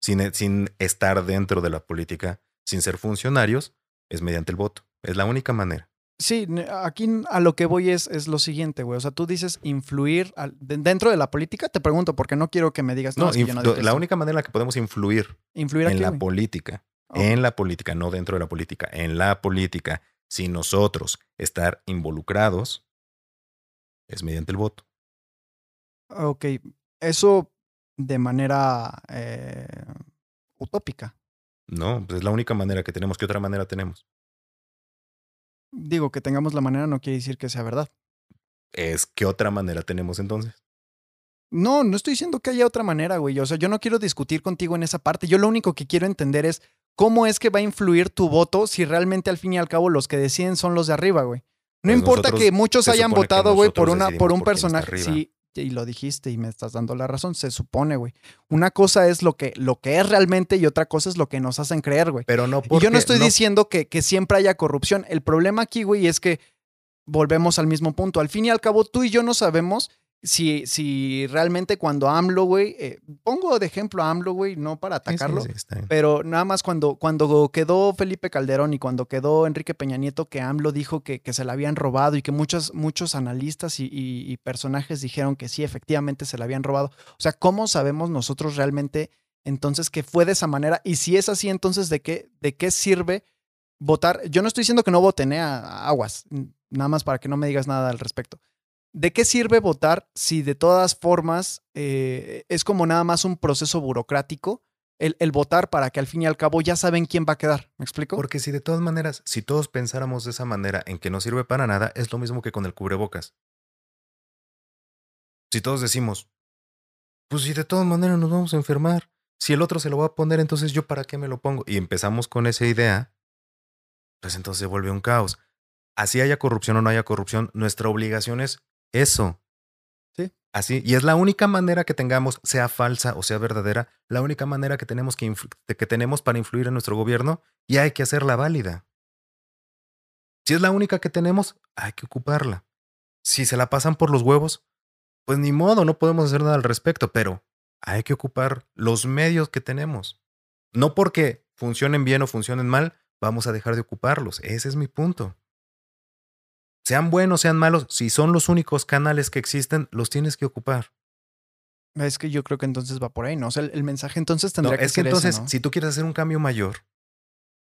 [SPEAKER 2] sin, sin estar dentro de la política, sin ser funcionarios, es mediante el voto. Es la única manera.
[SPEAKER 1] Sí, aquí a lo que voy es, es lo siguiente, güey. O sea, tú dices influir al- dentro de la política. Te pregunto porque no quiero que me digas. No,
[SPEAKER 2] No,
[SPEAKER 1] es que yo no
[SPEAKER 2] la
[SPEAKER 1] eso".
[SPEAKER 2] única manera en la que podemos influir
[SPEAKER 1] influir
[SPEAKER 2] en
[SPEAKER 1] aquí,
[SPEAKER 2] la
[SPEAKER 1] güey.
[SPEAKER 2] política, en la política, no dentro de la política, en la política, sin nosotros estar involucrados, es mediante el voto.
[SPEAKER 1] Ok, eso de manera eh, utópica.
[SPEAKER 2] No, pues es la única manera que tenemos. ¿Qué otra manera tenemos?
[SPEAKER 1] Digo, que tengamos la manera no quiere decir que sea verdad.
[SPEAKER 2] Es ¿qué otra manera tenemos entonces?
[SPEAKER 1] No, no estoy diciendo que haya otra manera, güey. O sea, yo no quiero discutir contigo en esa parte. Yo lo único que quiero entender es cómo es que va a influir tu voto si realmente al fin y al cabo los que deciden son los de arriba, güey. No
[SPEAKER 2] Pues
[SPEAKER 1] importa que muchos hayan
[SPEAKER 2] que
[SPEAKER 1] votado, güey, por una por un personaje. Sí, y lo dijiste y me estás dando la razón. Se supone, güey. Una cosa es lo que, lo que es realmente y otra cosa es lo que nos hacen creer, güey.
[SPEAKER 2] Pero no
[SPEAKER 1] Y
[SPEAKER 2] porque
[SPEAKER 1] yo no estoy diciendo que, que siempre haya corrupción. El problema aquí, güey, es que volvemos al mismo punto. Al fin y al cabo, tú y yo no sabemos si, si realmente cuando AMLO, güey, eh, pongo de ejemplo a AMLO, güey, no para
[SPEAKER 2] Sí, sí,
[SPEAKER 1] atacarlo,
[SPEAKER 2] sí,
[SPEAKER 1] pero nada más cuando, cuando quedó Felipe Calderón y cuando quedó Enrique Peña Nieto, que AMLO dijo que, que se la habían robado y que muchos, muchos analistas y, y- y personajes dijeron que sí, efectivamente se la habían robado. O sea, ¿cómo sabemos nosotros realmente entonces que fue de esa manera? Y si es así, entonces, ¿de qué, de qué sirve votar? Yo no estoy diciendo que no voten, ¿eh? a- a aguas, nada más para que no me digas nada al respecto. ¿De qué sirve votar si de todas formas eh, es como nada más un proceso burocrático el, el votar para que al fin y al cabo ya saben quién va a quedar? ¿Me explico?
[SPEAKER 2] Porque si de todas maneras, si todos pensáramos de esa manera en que no sirve para nada, es lo mismo que con el cubrebocas. Si todos decimos, pues si de todas maneras nos vamos a enfermar, si el otro se lo va a poner, entonces yo para qué me lo pongo. Y empezamos con esa idea, pues entonces se vuelve un caos. Así haya corrupción o no haya corrupción, nuestra obligación es eso.
[SPEAKER 1] Sí.
[SPEAKER 2] Así, y es la única manera que tengamos, sea falsa o sea verdadera, la única manera que tenemos, que, que tenemos para influir en nuestro gobierno y hay que hacerla válida. Si es la única que tenemos, hay que ocuparla. Si se la pasan por los huevos, pues ni modo, no podemos hacer nada al respecto, pero hay que ocupar los medios que tenemos. No porque funcionen bien o funcionen mal, vamos a dejar de ocuparlos. Ese es mi punto. Sean buenos, sean malos, si son los únicos canales que existen, los tienes que ocupar.
[SPEAKER 1] Es que yo creo que entonces va por ahí, ¿no? O sea, el, el mensaje entonces
[SPEAKER 2] No,
[SPEAKER 1] tendría que
[SPEAKER 2] es que entonces,
[SPEAKER 1] ese, ¿no?
[SPEAKER 2] si tú quieres hacer un cambio mayor,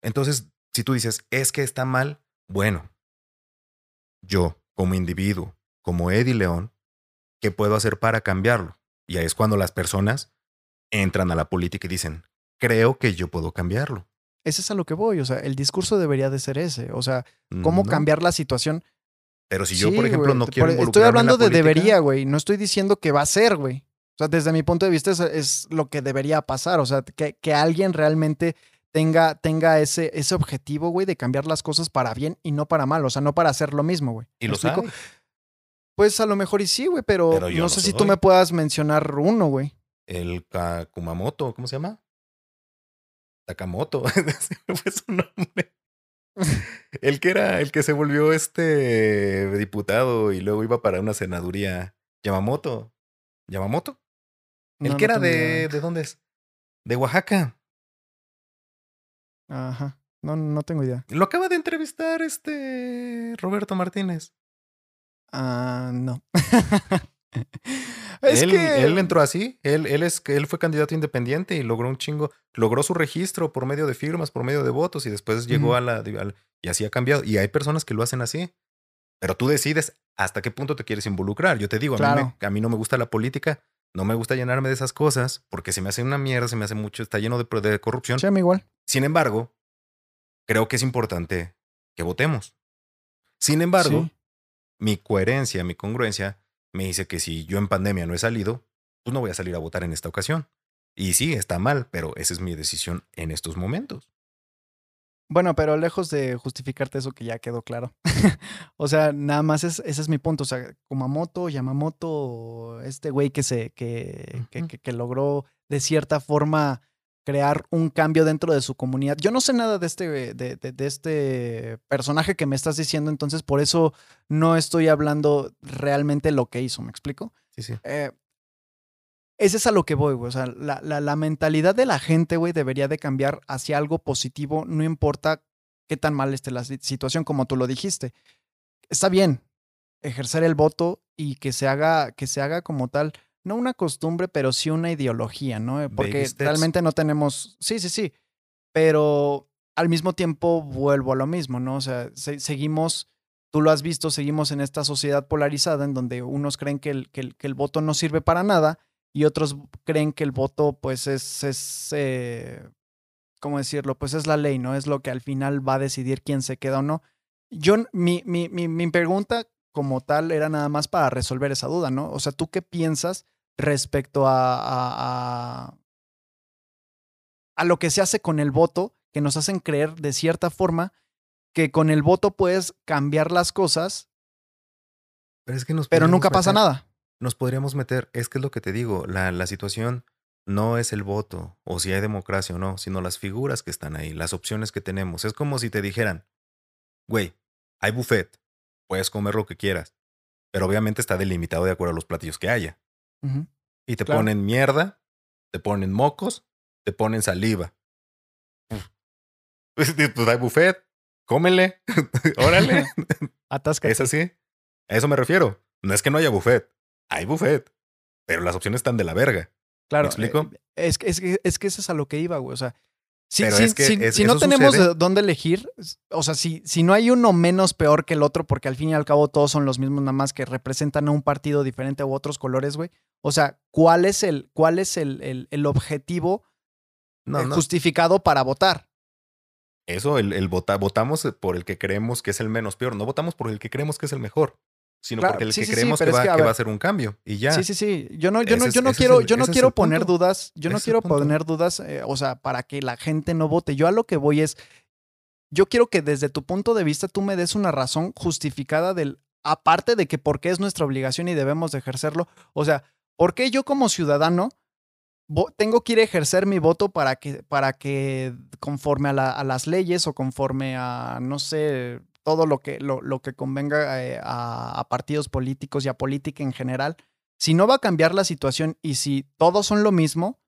[SPEAKER 2] entonces, si tú dices, es que está mal, bueno, yo, como individuo, como Eddie León, ¿qué puedo hacer para cambiarlo? Y ahí es cuando las personas entran a la política y dicen, creo que yo puedo cambiarlo.
[SPEAKER 1] Ese es a lo que voy, o sea, el discurso debería de ser ese, o sea, cómo
[SPEAKER 2] No.
[SPEAKER 1] cambiar la situación.
[SPEAKER 2] Pero si yo,
[SPEAKER 1] Sí,
[SPEAKER 2] por ejemplo, no quiero involucrarme
[SPEAKER 1] Estoy
[SPEAKER 2] en la
[SPEAKER 1] hablando de
[SPEAKER 2] política,
[SPEAKER 1] debería, güey, no estoy diciendo que va a ser, güey. O sea, desde mi punto de vista es, es lo que debería pasar, o sea, que, que alguien realmente tenga, tenga ese, ese objetivo, güey, de cambiar las cosas para bien y no para mal, o sea, no para hacer lo mismo, güey.
[SPEAKER 2] Y
[SPEAKER 1] ¿Me
[SPEAKER 2] los
[SPEAKER 1] explico?
[SPEAKER 2] hay.
[SPEAKER 1] Pues a lo mejor y sí, güey, pero, no sé si tú me puedas mencionar uno, güey.
[SPEAKER 2] El Kumamoto, ¿cómo se llama? Takamoto, fue su nombre. El que era, el que se volvió este diputado y luego iba para una senaduría. Yamamoto. ¿Yamamoto? El
[SPEAKER 1] No,
[SPEAKER 2] que
[SPEAKER 1] no
[SPEAKER 2] era de. ¿De dónde es? De Oaxaca.
[SPEAKER 1] Ajá, no, no tengo idea.
[SPEAKER 2] Lo acaba de entrevistar este Roberto Martínez.
[SPEAKER 1] Ah, no. es
[SPEAKER 2] él,
[SPEAKER 1] que...
[SPEAKER 2] él entró así. Él, él, es, él fue candidato independiente y logró un chingo. Logró su registro por medio de firmas, por medio de votos y después llegó a la. al- y así ha cambiado. Y hay personas que lo hacen así. Pero tú decides hasta qué punto te quieres involucrar. Yo te digo, a, mí,
[SPEAKER 1] Claro.
[SPEAKER 2] me- a mí no me gusta la política. No me gusta llenarme de esas cosas porque se me hace una mierda, se me hace mucho, está lleno de, de corrupción.
[SPEAKER 1] Sí, igual.
[SPEAKER 2] Sin embargo, creo que es importante que votemos. Sin embargo,
[SPEAKER 1] Sí.
[SPEAKER 2] mi coherencia, mi congruencia me dice que si yo en pandemia no he salido, pues no voy a salir a votar en esta ocasión. Y sí, está mal, pero esa es mi decisión en estos momentos.
[SPEAKER 1] Bueno, pero lejos de justificarte eso que ya quedó claro. o sea, nada más es, ese es mi punto. O sea, Kumamoto, Yamamoto, este güey que se, que, que,
[SPEAKER 2] Ujú.
[SPEAKER 1] que- que logró de cierta forma crear un cambio dentro de su comunidad. Yo no sé nada de este, de, de- de este personaje que me estás diciendo, entonces por eso no estoy hablando realmente lo que hizo, ¿me explico?
[SPEAKER 2] Sí, sí.
[SPEAKER 1] Eh, ese es a lo que voy, güey. O sea, la, la- la mentalidad de la gente, güey, debería de cambiar hacia algo positivo, no importa qué tan mal esté la si- situación, como tú lo dijiste. Está bien ejercer el voto y que se haga, que se haga como tal, no una costumbre, pero sí una ideología, ¿no? Eh, Porque realmente no tenemos. Sí, sí, sí. Pero al mismo tiempo vuelvo a lo mismo, ¿no? O sea, se- seguimos. Tú lo has visto, seguimos en esta sociedad polarizada en donde unos creen que el, que el, que el voto no sirve para nada y otros creen que el voto, pues, es, es eh, ¿cómo decirlo? Pues es la ley, ¿no? Es lo que al final va a decidir quién se queda o no. Yo, mi, mi, mi, mi pregunta como tal era nada más para resolver esa duda, ¿no? O sea, ¿tú qué piensas respecto a, a, a, a lo que se hace con el voto, que nos hacen creer de cierta forma que con el voto puedes cambiar las cosas,
[SPEAKER 2] Pero es que nos
[SPEAKER 1] pero nunca pasa nada?
[SPEAKER 2] Nos podríamos meter, es que es lo que te digo, la, la situación no es el voto o si hay democracia o no, sino las figuras que están ahí, las opciones que tenemos. Es como si te dijeran, güey, hay buffet, puedes comer lo que quieras, pero obviamente está delimitado de acuerdo a los platillos que haya. Y te
[SPEAKER 1] Claro.
[SPEAKER 2] ponen mierda, te ponen mocos, te ponen saliva. Pues, pues hay buffet, cómele, órale.
[SPEAKER 1] Atáscate.
[SPEAKER 2] Es así. A eso me refiero. No es que no haya buffet. Hay buffet. Pero las opciones están de la verga.
[SPEAKER 1] Claro.
[SPEAKER 2] explico?
[SPEAKER 1] eh, Es que, es, que, es que eso es a lo que iba, güey. O sea, si,
[SPEAKER 2] Pero
[SPEAKER 1] si-
[SPEAKER 2] es que
[SPEAKER 1] si-
[SPEAKER 2] es-
[SPEAKER 1] si no tenemos
[SPEAKER 2] sucede.
[SPEAKER 1] dónde elegir, o sea, si, si no hay uno menos peor que el otro, porque al fin y al cabo todos son los mismos, nada más que representan a un partido diferente u otros colores, güey. O sea, ¿cuál es el, cuál es el, el- el objetivo
[SPEAKER 2] No,
[SPEAKER 1] eh,
[SPEAKER 2] no.
[SPEAKER 1] justificado para votar?
[SPEAKER 2] Eso, el, el vota, votamos por el que creemos que es el menos peor. No votamos por el que creemos que es el mejor. Sino
[SPEAKER 1] Claro,
[SPEAKER 2] porque el
[SPEAKER 1] sí,
[SPEAKER 2] que
[SPEAKER 1] sí,
[SPEAKER 2] creemos que,
[SPEAKER 1] es
[SPEAKER 2] va,
[SPEAKER 1] que, a
[SPEAKER 2] que
[SPEAKER 1] ver.
[SPEAKER 2] va a ser un cambio. Y ya.
[SPEAKER 1] Sí, sí, sí. Yo no, yo no,
[SPEAKER 2] Ese
[SPEAKER 1] yo no quiero,
[SPEAKER 2] el-
[SPEAKER 1] yo no quiero poner
[SPEAKER 2] punto.
[SPEAKER 1] dudas, yo no
[SPEAKER 2] Ese
[SPEAKER 1] quiero poner dudas, eh, o sea, para que la gente no vote. Yo a lo que voy es, yo quiero que desde tu punto de vista tú me des una razón justificada del, aparte de que por qué es nuestra obligación y debemos de ejercerlo. O sea, ¿por qué yo como ciudadano tengo que ir a ejercer mi voto para que, para que conforme a, la- a las leyes o conforme a, no sé, todo lo que, lo, lo que convenga eh, a, a partidos políticos y a política en general, si no va a cambiar la situación y si todos son lo mismo,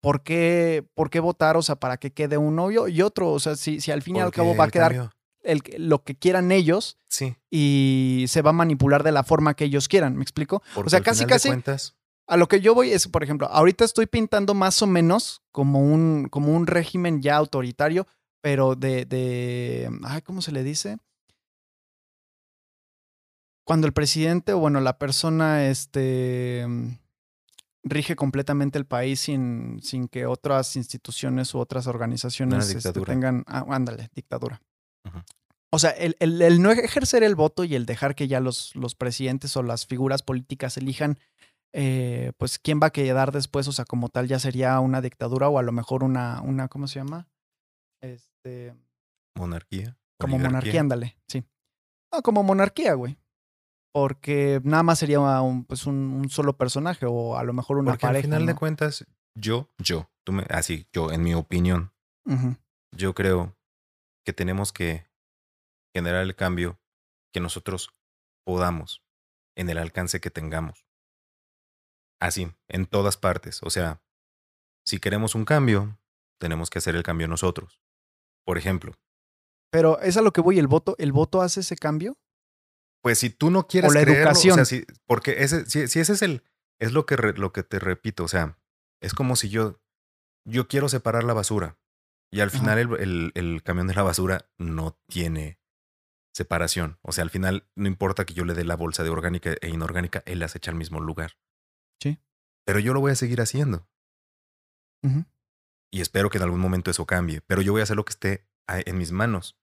[SPEAKER 1] ¿por qué, por qué votar? O sea, para que quede uno y, y otro. O sea, si, si al fin y al cabo va a quedar el, lo que quieran ellos
[SPEAKER 2] Sí.
[SPEAKER 1] y se va a manipular de la forma que ellos quieran, ¿me explico?
[SPEAKER 2] Porque
[SPEAKER 1] sea, casi, casi-
[SPEAKER 2] cuentas,
[SPEAKER 1] A lo que yo voy es, por ejemplo, ahorita estoy pintando más o menos como un, como un régimen ya autoritario, pero de, de, ay, ¿cómo se le dice? Cuando el presidente o bueno, la persona este, mm, rige completamente el país sin, sin que otras instituciones u otras organizaciones este, tengan, ah, ándale, dictadura. O sea, el, el- el no ejercer el voto y el dejar que ya los, los presidentes o las figuras políticas elijan eh, pues quién va a quedar después, o sea, como tal ya sería una dictadura o a lo mejor una, una ¿cómo se llama? Este,
[SPEAKER 2] monarquía.
[SPEAKER 1] como
[SPEAKER 2] oligarquía.
[SPEAKER 1] monarquía, ándale, sí. No, como monarquía, güey. Porque nada más sería un, pues un, un solo personaje o a lo mejor una
[SPEAKER 2] Porque
[SPEAKER 1] pareja.
[SPEAKER 2] al final de cuentas, yo, yo, tú me, así, yo, en mi opinión, yo creo que tenemos que generar el cambio que nosotros podamos en el alcance que tengamos. Así, en todas partes. O sea, si queremos un cambio, tenemos que hacer el cambio nosotros. Por ejemplo,
[SPEAKER 1] Pero es a lo que voy, el voto, el voto hace ese cambio.
[SPEAKER 2] pues si tú no quieres
[SPEAKER 1] la
[SPEAKER 2] creerlo,
[SPEAKER 1] educación.
[SPEAKER 2] o sea, si, porque ese, si, si ese es el, es lo que, re- lo que te repito, o sea, es como si yo, yo quiero separar la basura y al final el, el- el camión de la basura no tiene separación. O sea, al final no importa que yo le dé la bolsa de orgánica e inorgánica, él las echa al mismo lugar.
[SPEAKER 1] Sí.
[SPEAKER 2] Pero yo lo voy a seguir haciendo. Y espero que en algún momento eso cambie. Pero yo voy a hacer lo que esté en mis manos.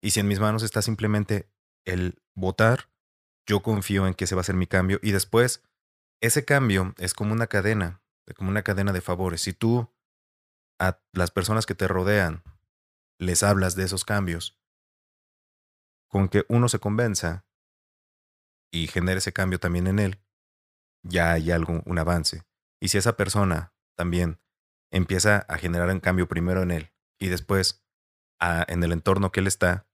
[SPEAKER 2] Y si en mis manos está simplemente el votar, yo confío en que ese va a ser mi cambio. Y después, ese cambio es como una cadena, como una cadena de favores. Si tú a las personas que te rodean les hablas de esos cambios, con que uno se convenza y genere ese cambio también en él, ya hay algo, un avance. Y si esa persona también empieza a generar un cambio primero en él y después en el entorno que él está,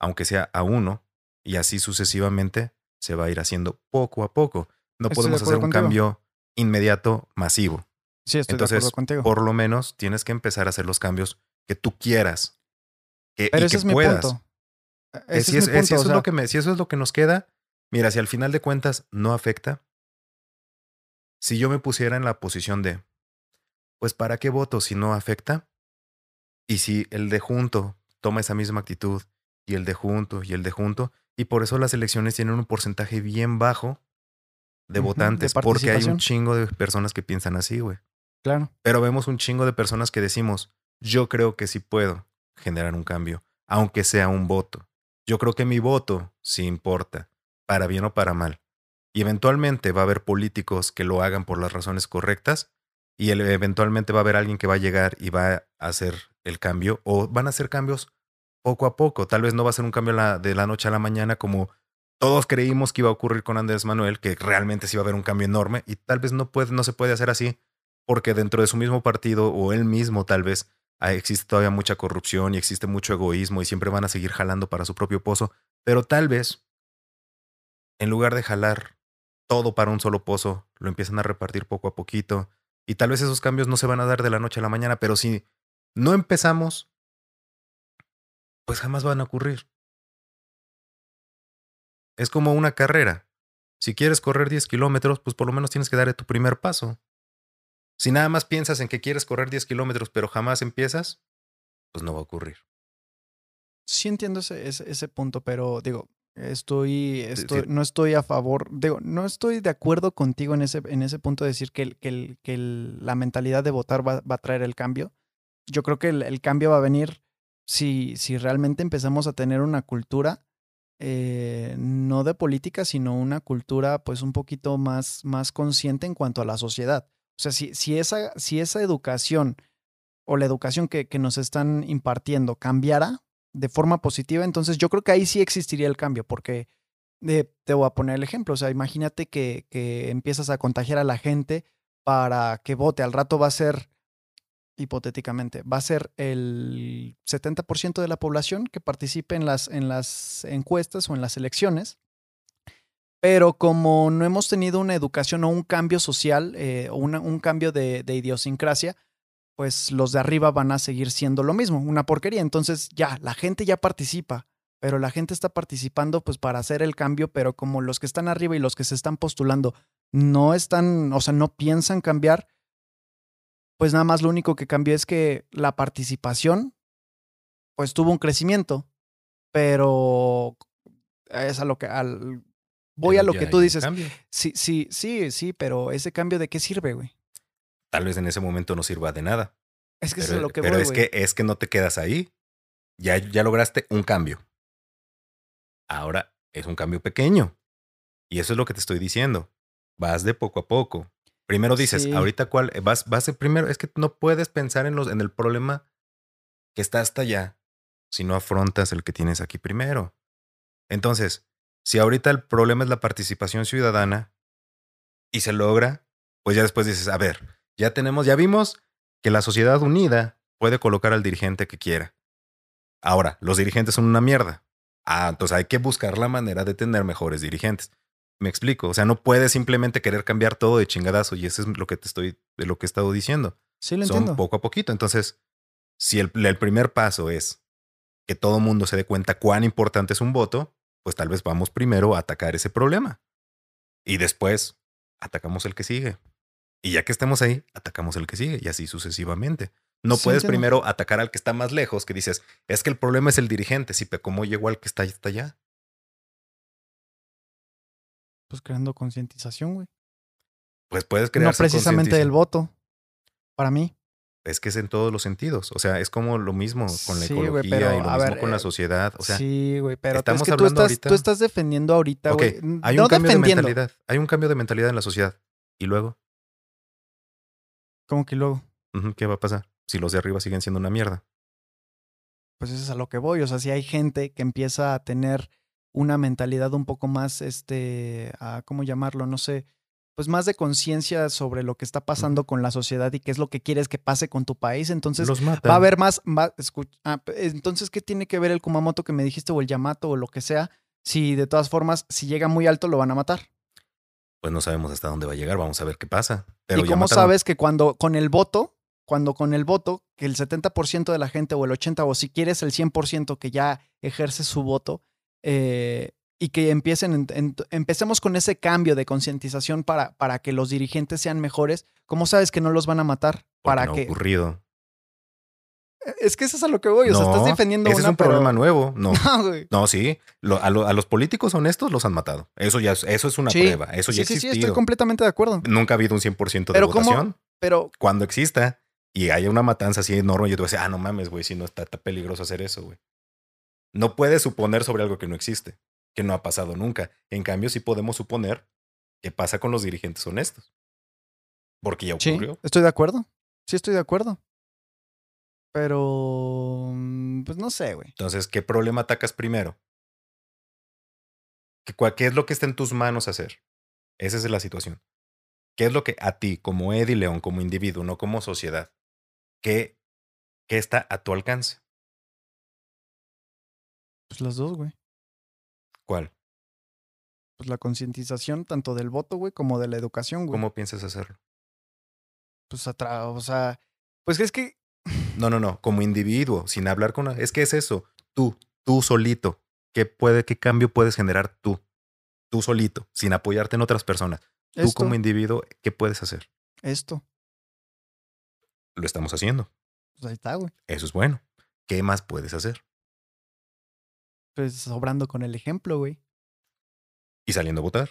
[SPEAKER 2] aunque sea a uno, y así sucesivamente, se va a ir haciendo poco a poco. No podemos hacer un cambio inmediato, masivo.
[SPEAKER 1] Sí, estoy Entonces, de contigo.
[SPEAKER 2] por lo menos tienes que empezar a hacer los cambios que tú quieras. Que,
[SPEAKER 1] Pero ese es puedas. mi punto.
[SPEAKER 2] E, si, es, eso es lo que si eso es lo que nos queda, mira, si al final de cuentas no afecta, si yo me pusiera en la posición de, pues ¿para qué voto si no afecta? Y si el de junto toma esa misma actitud y el de junto y el de junto, y por eso las elecciones tienen un porcentaje bien bajo de votantes, porque hay un chingo de personas que piensan así, güey.
[SPEAKER 1] Claro.
[SPEAKER 2] Pero vemos un chingo de personas que decimos, yo creo que sí puedo generar un cambio, aunque sea un voto. Yo creo que mi voto sí importa, para bien o para mal. Y eventualmente va a haber políticos que lo hagan por las razones correctas y eventualmente va a haber alguien que va a llegar y va a hacer el cambio o van a hacer cambios poco a poco. Tal vez no va a ser un cambio de la noche a la mañana como todos creímos que iba a ocurrir con Andrés Manuel, que realmente sí iba a haber un cambio enorme y tal vez no, puede, no se puede hacer así porque dentro de su mismo partido o él mismo tal vez existe todavía mucha corrupción y existe mucho egoísmo y siempre van a seguir jalando para su propio pozo, pero tal vez en lugar de jalar todo para un solo pozo, lo empiezan a repartir poco a poquito y tal vez esos cambios no se van a dar de la noche a la mañana, pero si no empezamos, pues jamás van a ocurrir. Es como una carrera. Si quieres correr 10 kilómetros, pues por lo menos tienes que dar tu primer paso. Si nada más piensas en que quieres correr 10 kilómetros, pero jamás empiezas, pues no va a ocurrir.
[SPEAKER 1] Sí entiendo ese, ese, punto, pero digo, estoy, estoy no estoy a favor, digo, no estoy de acuerdo contigo en ese, en ese punto de decir que, que, que la mentalidad de votar va, a traer el cambio. Yo creo que el, cambio va a venir si, si realmente empezamos a tener una cultura eh, no de política, sino una cultura pues un poquito más, más consciente en cuanto a la sociedad. O sea, si, si, esa, si esa educación o la educación que, que nos están impartiendo cambiara de forma positiva, entonces yo creo que ahí sí existiría el cambio, porque eh, te voy a poner el ejemplo, o sea, imagínate que, que empiezas a contagiar a la gente para que vote, al rato va a ser hipotéticamente, va a ser el 70% de la población que participe en las, en las encuestas o en las elecciones. Pero como no hemos tenido una educación o un cambio social eh, o un cambio de, de, idiosincrasia, pues los de arriba van a seguir siendo lo mismo, una porquería. Entonces ya, la gente ya participa, pero la gente está participando pues para hacer el cambio, pero como los que están arriba y los que se están postulando no están, o sea, no piensan cambiar, pues nada más lo único que cambió es que la participación, pues tuvo un crecimiento, pero es a lo que, al, voy a lo que tú dices. Sí, sí, sí, sí, pero ese cambio de qué sirve, güey.
[SPEAKER 2] Tal vez en ese momento no sirva de nada.
[SPEAKER 1] Es que eso es lo que
[SPEAKER 2] Pero
[SPEAKER 1] es
[SPEAKER 2] que es que no te quedas ahí. Ya, ya lograste un cambio. Ahora es un cambio pequeño. Y eso es lo que te estoy diciendo. Vas de poco a poco. Primero dices, ahorita cuál, eh, vas, vas primero, es que no puedes pensar en, los, en el problema que está hasta allá si no afrontas el que tienes aquí primero. Entonces, si ahorita el problema es la participación ciudadana y se logra, pues ya después dices, a ver, ya tenemos, ya vimos que la sociedad unida puede colocar al dirigente que quiera. Ahora, los dirigentes son una mierda. Ah, entonces hay que buscar la manera de tener mejores dirigentes. Me explico. O sea, no puedes simplemente querer cambiar todo de chingadazo. Y eso es lo que te estoy, de lo que he estado diciendo.
[SPEAKER 1] Sí, lo
[SPEAKER 2] Son poco a poquito. Entonces, si el, el primer paso es que todo mundo se dé cuenta cuán importante es un voto, pues tal vez vamos primero a atacar ese problema. Y después atacamos el que sigue. Y ya que estemos ahí, atacamos el que sigue y así sucesivamente. No puedes primero atacar al que está más lejos, que dices, es que el problema es el dirigente, sí, pero ¿cómo llegó al que está, está allá?
[SPEAKER 1] Pues creando concientización, güey.
[SPEAKER 2] Pues puedes crear.
[SPEAKER 1] No precisamente el voto. Para mí.
[SPEAKER 2] Es que es en todos los sentidos. O sea, es como lo mismo con la
[SPEAKER 1] Sí,
[SPEAKER 2] ecología
[SPEAKER 1] pero,
[SPEAKER 2] y lo mismo
[SPEAKER 1] ver,
[SPEAKER 2] con la
[SPEAKER 1] eh,
[SPEAKER 2] sociedad. O sea,
[SPEAKER 1] sí, güey, pero tú-
[SPEAKER 2] estamos
[SPEAKER 1] es que tú estás,
[SPEAKER 2] ahorita-
[SPEAKER 1] tú estás defendiendo ahorita, güey.
[SPEAKER 2] hay
[SPEAKER 1] no
[SPEAKER 2] un cambio de mentalidad. Hay un cambio de mentalidad en la sociedad. Y luego,
[SPEAKER 1] Como que luego,
[SPEAKER 2] ¿qué va a pasar? Si los de arriba siguen siendo una mierda.
[SPEAKER 1] pues eso es a lo que voy. O sea, si hay gente que empieza a tener una mentalidad un poco más, este, a, ¿cómo llamarlo? No sé, pues más de conciencia sobre lo que está pasando con la sociedad y qué es lo que quieres que pase con tu país. Entonces,
[SPEAKER 2] los
[SPEAKER 1] va a haber más, va- escu- ah, entonces, ¿qué tiene que ver el Kumamoto que me dijiste o el Yamato o lo que sea? Si de todas formas, si llega muy alto, lo van a matar.
[SPEAKER 2] Pues no sabemos hasta dónde va a llegar. Vamos a ver qué pasa. Pero
[SPEAKER 1] ¿Y cómo sabes que cuando con el voto, cuando con el voto, que el 70% de la gente o el 80% o si quieres el 100% que ya ejerce su voto, eh, y que empiecen, en- en- empecemos con ese cambio de concientización para, para que los dirigentes sean mejores, ¿cómo sabes que no los van a matar?
[SPEAKER 2] porque
[SPEAKER 1] Para
[SPEAKER 2] no ha
[SPEAKER 1] que...
[SPEAKER 2] ocurrido.
[SPEAKER 1] Es que eso es a lo que voy, o sea, estás defendiendo
[SPEAKER 2] ese
[SPEAKER 1] una,
[SPEAKER 2] es un
[SPEAKER 1] pero-
[SPEAKER 2] problema nuevo. No,
[SPEAKER 1] No, güey.
[SPEAKER 2] no, sí. Lo- a, lo- a los políticos honestos los han matado. Eso ya es, eso es una
[SPEAKER 1] Sí.
[SPEAKER 2] prueba. Eso ya
[SPEAKER 1] sí,
[SPEAKER 2] ha
[SPEAKER 1] sí, sí,
[SPEAKER 2] existido.
[SPEAKER 1] estoy completamente de acuerdo.
[SPEAKER 2] Nunca ha habido un 100% de
[SPEAKER 1] Pero ¿cómo-
[SPEAKER 2] votación.
[SPEAKER 1] Pero,
[SPEAKER 2] Cuando exista y haya una matanza así enorme, yo te voy a decir, ah, no mames, güey, si no está, está peligroso hacer eso, güey. No puedes suponer sobre algo que no existe, que no ha pasado nunca. En cambio, sí podemos suponer qué pasa con los dirigentes honestos. Porque ya
[SPEAKER 1] sí,
[SPEAKER 2] ocurrió.
[SPEAKER 1] estoy de acuerdo. Sí, estoy de acuerdo. Pero, mm, pues no sé, güey.
[SPEAKER 2] Entonces, ¿qué problema atacas primero? ¿Qué, qué es lo que está en tus manos hacer? Esa es la situación. ¿Qué es lo que a ti, como Eddie León, como individuo, no como sociedad, qué, qué está a tu alcance?
[SPEAKER 1] Pues las dos, güey.
[SPEAKER 2] ¿Cuál?
[SPEAKER 1] Pues la concientización tanto del voto, güey, como de la educación, güey.
[SPEAKER 2] ¿Cómo piensas hacerlo?
[SPEAKER 1] Pues atra o sea, pues es que
[SPEAKER 2] No, no, no, como individuo, sin hablar con... Es que es eso, tú, tú solito. ¿Qué, puede, ¿Qué cambio puedes generar tú? Tú solito, sin apoyarte en otras personas. Tú
[SPEAKER 1] esto,
[SPEAKER 2] como individuo, ¿qué puedes hacer?
[SPEAKER 1] esto,
[SPEAKER 2] Lo estamos haciendo.
[SPEAKER 1] pues ahí está, güey.
[SPEAKER 2] Eso es bueno. ¿Qué más puedes hacer?
[SPEAKER 1] Pues sobrando con el ejemplo, güey.
[SPEAKER 2] Y saliendo a votar.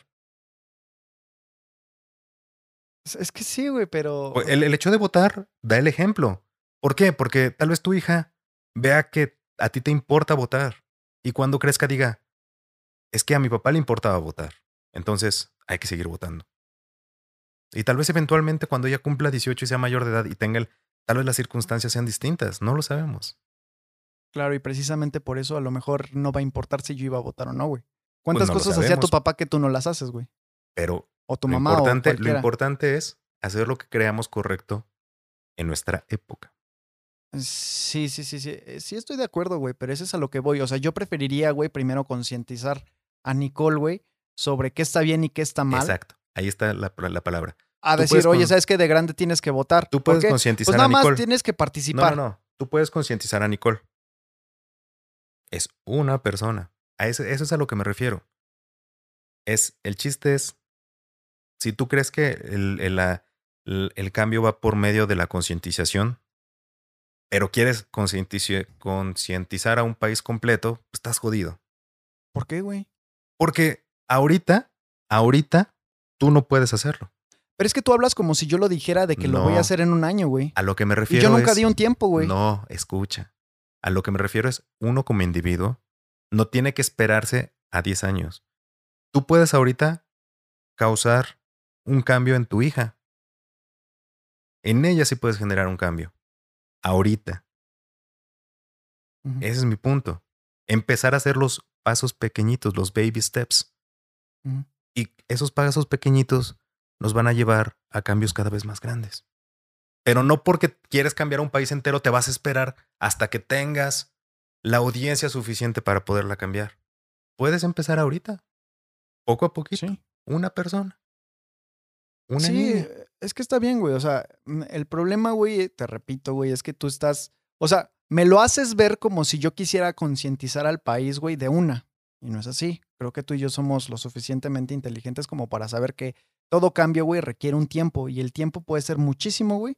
[SPEAKER 1] Es, que sí, güey, pero
[SPEAKER 2] El, el hecho de votar da el ejemplo. ¿Por qué? Porque tal vez tu hija vea que a ti te importa votar y cuando crezca diga, es que a mi papá le importaba votar. Entonces hay que seguir votando. Y tal vez eventualmente cuando ella cumpla 18 y sea mayor de edad y tenga el, tal vez las circunstancias sean distintas, no lo sabemos.
[SPEAKER 1] claro, y precisamente por eso a lo mejor no va a importar si yo iba a votar o no, güey. ¿Cuántas
[SPEAKER 2] Pues no lo
[SPEAKER 1] cosas hacía tu papá que tú no las haces, güey?
[SPEAKER 2] Pero
[SPEAKER 1] O tu
[SPEAKER 2] lo,
[SPEAKER 1] mamá
[SPEAKER 2] importante,
[SPEAKER 1] o
[SPEAKER 2] lo importante es hacer lo que creamos correcto en nuestra época.
[SPEAKER 1] Sí, sí, sí, sí. Eh, Sí estoy de acuerdo, güey, pero eso es a lo que voy. O sea, yo preferiría, güey, primero concientizar a Nicole, güey, sobre qué está bien y qué está mal.
[SPEAKER 2] Exacto. Ahí está la, la palabra.
[SPEAKER 1] A
[SPEAKER 2] Tú
[SPEAKER 1] decir, oye, ¿sabes qué? De grande tienes que votar.
[SPEAKER 2] Tú
[SPEAKER 1] ¿Por
[SPEAKER 2] puedes concientizar
[SPEAKER 1] Pues nada
[SPEAKER 2] a
[SPEAKER 1] más
[SPEAKER 2] Nicole.
[SPEAKER 1] tienes que
[SPEAKER 2] No,
[SPEAKER 1] participar.
[SPEAKER 2] no, no. Tú puedes concientizar a Nicole. Es una persona. A eso es a lo que me refiero. Es, el chiste es, si tú crees que el, el- la- el- el cambio va por medio de la concientización, pero quieres concientizar a un país completo, pues estás jodido.
[SPEAKER 1] ¿Por qué, güey?
[SPEAKER 2] Porque ahorita, ahorita, tú no puedes hacerlo.
[SPEAKER 1] Pero es que tú hablas como si yo lo dijera de que lo voy a hacer en un año, güey.
[SPEAKER 2] A lo que me
[SPEAKER 1] Y
[SPEAKER 2] refiero
[SPEAKER 1] yo nunca
[SPEAKER 2] es-
[SPEAKER 1] di un tiempo, güey.
[SPEAKER 2] No, escucha. A lo que me refiero es uno como individuo no tiene que esperarse a 10 años. Tú puedes ahorita causar un cambio en tu hija. En ella sí puedes generar un cambio. Ahorita. Ese es mi punto. Empezar a hacer los pasos pequeñitos, los baby steps. Y esos pasos pequeñitos nos van a llevar a cambios cada vez más grandes. Pero no porque quieres cambiar un país entero, te vas a esperar hasta que tengas la audiencia suficiente para poderla cambiar. Puedes empezar ahorita, poco a poquito,
[SPEAKER 1] Sí.
[SPEAKER 2] una persona. Una
[SPEAKER 1] Sí,
[SPEAKER 2] niña.
[SPEAKER 1] es que está bien, güey. O sea, mm, el problema, güey, te repito, güey, es que tú estás. O sea, me lo haces ver como si yo quisiera concientizar al país, güey, de una. Y no es así. Creo que tú y yo somos lo suficientemente inteligentes como para saber que todo cambio, güey, requiere un tiempo. Y el tiempo puede ser muchísimo, güey,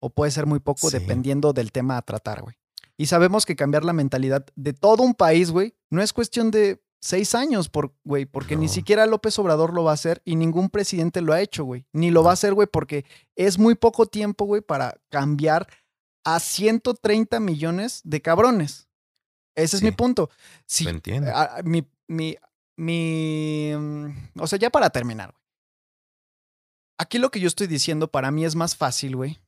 [SPEAKER 1] o puede ser muy poco,
[SPEAKER 2] Sí.
[SPEAKER 1] dependiendo del tema a tratar, güey. Y sabemos que cambiar la mentalidad de todo un país, güey, no es cuestión de seis años, por, güey, porque ni siquiera López Obrador lo va a hacer y ningún presidente lo ha hecho, güey. Ni lo va a hacer, güey, porque es muy poco tiempo, güey, para cambiar a 130 millones de cabrones. Ese es mi
[SPEAKER 2] Sí.
[SPEAKER 1] punto. Si,
[SPEAKER 2] Lo entiendo.
[SPEAKER 1] a- mi, mi, mi, mm, o sea, ya para terminar, güey. Aquí lo que yo estoy diciendo para mí es más fácil, güey,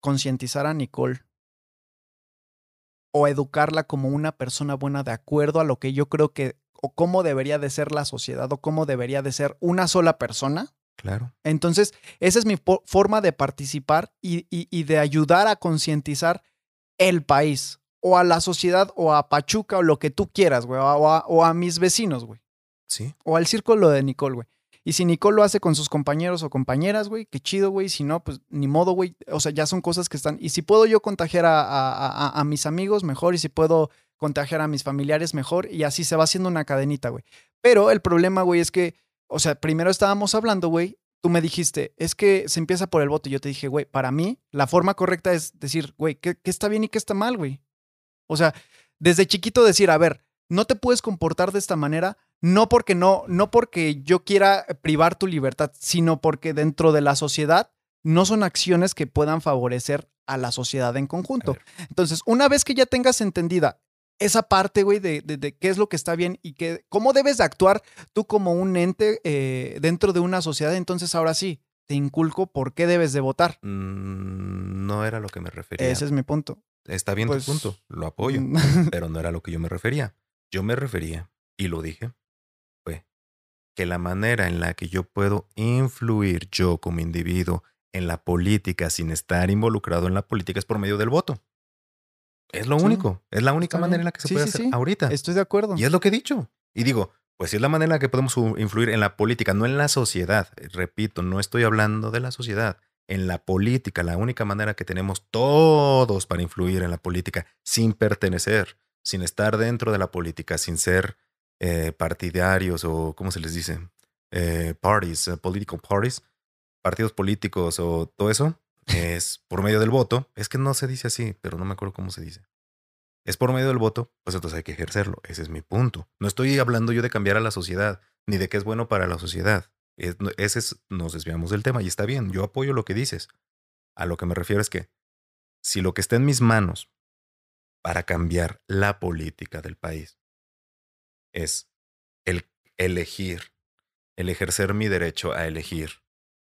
[SPEAKER 1] concientizar a Nicole o educarla como una persona buena de acuerdo a lo que yo creo que, o cómo debería de ser la sociedad, o cómo debería de ser una sola persona.
[SPEAKER 2] Claro.
[SPEAKER 1] Entonces, esa es mi forma de participar y, y- y de ayudar a concientizar el país, o a la sociedad, o a Pachuca, o lo que tú quieras, güey, o a, o a mis vecinos, güey,
[SPEAKER 2] Sí.
[SPEAKER 1] o al círculo de Nicole, güey. Y si Nicole lo hace con sus compañeros o compañeras, güey, qué chido, güey. Si no, pues ni modo, güey. O sea, ya son cosas que están. Y si puedo yo contagiar a, mis amigos, mejor. Y si puedo contagiar a mis familiares, mejor. Y así se va haciendo una cadenita, güey. Pero el problema, güey, es que, o sea, primero estábamos hablando, güey. Tú me dijiste, es que se empieza por el voto. Yo te dije, güey, para mí, la forma correcta es decir, güey, ¿qué, qué está bien y qué está mal, güey? O sea, desde chiquito decir, a ver, no te puedes comportar de esta manera, no porque no, no porque yo quiera privar tu libertad, sino porque dentro de la sociedad no son acciones que puedan favorecer a la sociedad en conjunto. Entonces, una vez que ya tengas entendida esa parte, güey, de, de- de qué es lo que está bien y que, cómo debes de actuar tú como un ente eh, dentro de una sociedad, entonces ahora sí, te inculco por qué debes de votar.
[SPEAKER 2] Mm, no era lo que me refería.
[SPEAKER 1] Ese es mi punto.
[SPEAKER 2] Está bien
[SPEAKER 1] pues,
[SPEAKER 2] tu punto. Lo apoyo. Pero no era lo que yo me refería. Yo me refería, y lo dije, que la manera en la que yo puedo influir yo como individuo en la política sin estar involucrado en la política es por medio del voto. Es lo
[SPEAKER 1] Sí,
[SPEAKER 2] único. Es la única manera en la que se
[SPEAKER 1] Sí,
[SPEAKER 2] puede
[SPEAKER 1] sí,
[SPEAKER 2] hacer
[SPEAKER 1] sí.
[SPEAKER 2] ahorita.
[SPEAKER 1] Estoy de acuerdo.
[SPEAKER 2] Y es lo que he dicho. Y digo, pues si es la manera en la que podemos influir en la política, no en la sociedad. Eh, Repito, no estoy hablando de la sociedad. En la política, la única manera que tenemos todos para influir en la política sin pertenecer, sin estar dentro de la política, sin ser eh, partidarios o, ¿cómo se les dice? Eh, parties, eh, political parties, partidos políticos o todo eso, es por medio del voto. Es que no se dice así, pero no me acuerdo cómo se dice es por medio del voto, pues entonces hay que ejercerlo. Ese es mi punto. No estoy hablando yo de cambiar a la sociedad, ni de qué es bueno para la sociedad. Es- ese es, nos desviamos del tema y está bien, yo apoyo lo que dices. A lo que me refiero es que si lo que está en mis manos para cambiar la política del país es el elegir, el ejercer mi derecho a elegir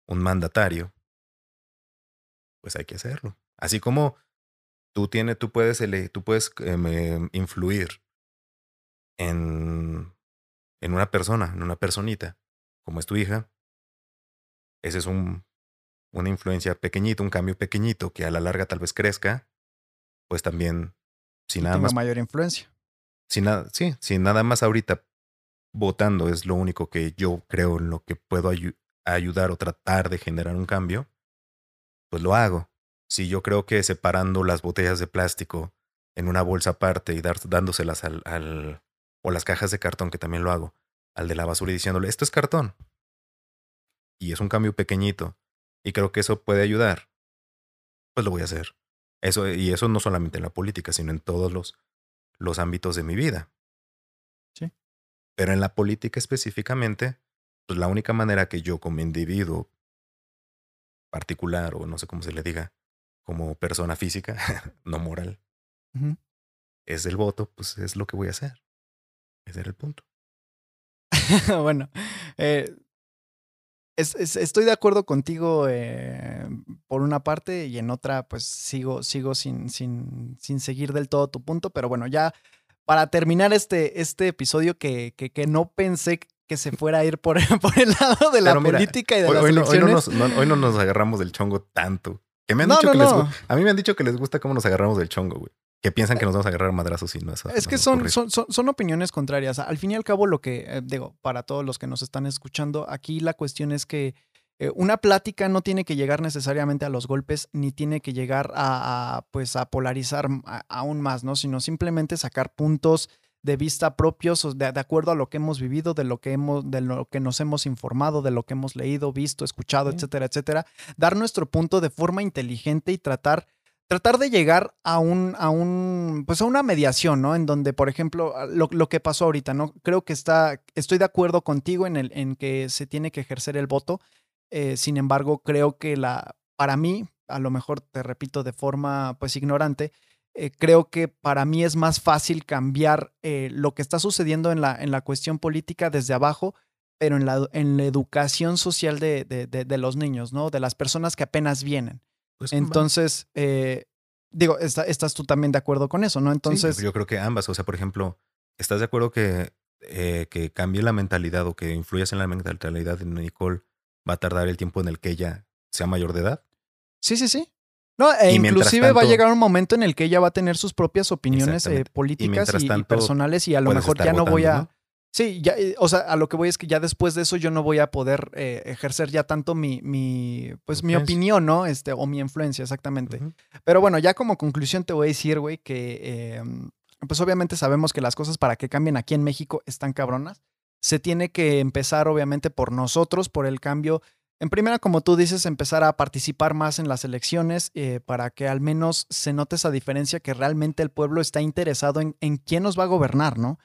[SPEAKER 2] un mandatario, pues hay que hacerlo. Así como tú tienes, tú puedes, ele- tú puedes em, influir en, en una persona, en una personita, como es tu hija. Ese es un, una influencia pequeñita, un cambio pequeñito que a la larga tal vez crezca, pues también, sin
[SPEAKER 1] Y
[SPEAKER 2] nada
[SPEAKER 1] tenga
[SPEAKER 2] más,
[SPEAKER 1] mayor influencia.
[SPEAKER 2] Sin nada, sí, sin nada más ahorita votando es lo único que yo creo en lo que puedo ayu- ayudar o tratar de generar un cambio, pues lo hago. Si yo creo que separando las botellas de plástico en una bolsa aparte y dar, dándoselas al, al, o las cajas de cartón, que también lo hago, al de la basura y diciéndole, esto es cartón. Y es un cambio pequeñito. Y creo que eso puede ayudar. Pues lo voy a hacer. Eso, y eso no solamente en la política, sino en todos los, los ámbitos de mi vida.
[SPEAKER 1] Sí.
[SPEAKER 2] Pero en la política específicamente, pues la única manera que yo como individuo particular, o no sé cómo se le diga, como persona física, no moral, es el voto, pues es lo que voy a hacer. Ese era el punto.
[SPEAKER 1] bueno, eh, es- es- estoy de acuerdo contigo eh, por una parte y en otra, pues sigo, sigo sin, sin, sin seguir del todo tu punto, pero bueno, ya para terminar este, este episodio que, que, que no pensé que se fuera a ir por, por el lado de la
[SPEAKER 2] mira,
[SPEAKER 1] política y de
[SPEAKER 2] Hoy,
[SPEAKER 1] las
[SPEAKER 2] hoy no, hoy no
[SPEAKER 1] elecciones.
[SPEAKER 2] nos, no- hoy no nos agarramos del chongo tanto. Que me han
[SPEAKER 1] No,
[SPEAKER 2] dicho
[SPEAKER 1] no,
[SPEAKER 2] que les
[SPEAKER 1] no.
[SPEAKER 2] gu- A mí me han dicho que les gusta cómo nos agarramos del chongo, güey. Que piensan que nos vamos a agarrar madrazos y no.
[SPEAKER 1] Es
[SPEAKER 2] no
[SPEAKER 1] que son, son, son, son opiniones contrarias. Al fin y al cabo, lo que eh, digo, para todos los que nos están escuchando, aquí la cuestión es que eh, una plática no tiene que llegar necesariamente a los golpes, ni tiene que llegar a, a, pues, a polarizar a- aún más, ¿no? Sino simplemente sacar puntos de vista propios, de, de acuerdo a lo que hemos vivido, de lo que hemos, de lo que nos hemos informado, de lo que hemos leído, visto, escuchado,
[SPEAKER 2] Sí.
[SPEAKER 1] etcétera, etcétera. Dar nuestro punto de forma inteligente y tratar tratar de llegar a un, a un, pues a una mediación, ¿no? En donde, por ejemplo, lo, lo que pasó ahorita, ¿no? Creo que está, estoy de acuerdo contigo en, el, en que se tiene que ejercer el voto. Eh, sin embargo, creo que la, para mí, a lo mejor te repito de forma pues ignorante, eh, creo que para mí es más fácil cambiar eh, lo que está sucediendo en la, en la cuestión política desde abajo, pero en la, en la educación social de, de, los niños, ¿no? De las personas que apenas vienen. Pues, Entonces, eh, digo, estás tú también de acuerdo con eso, ¿no? Entonces...
[SPEAKER 2] yo creo que ambas, o sea, por ejemplo, ¿estás de acuerdo que, que cambie la mentalidad o que influyas en la mentalidad de Nicole va a tardar el tiempo en el que ella sea mayor de edad?
[SPEAKER 1] Sí, sí, sí. No, e inclusive va a llegar un momento en el que ella va a tener sus propias opiniones eh, políticas y, personales y a lo mejor ya no voy a... Sí, ya, eh, o sea, a lo que voy es que ya después de eso yo no voy a poder eh, ejercer ya tanto mi, mi pues mi opinión, ¿no? Este, o mi influencia, exactamente. Pero bueno, ya como conclusión te voy a decir, güey, que em, pues obviamente sabemos que las cosas para que cambien aquí en México están cabronas. Se tiene que empezar obviamente por nosotros, por el cambio en primera, como tú dices, empezar a participar más en las elecciones eh, para que al menos se note esa diferencia que realmente el pueblo está interesado en, en quién nos va a gobernar, ¿no?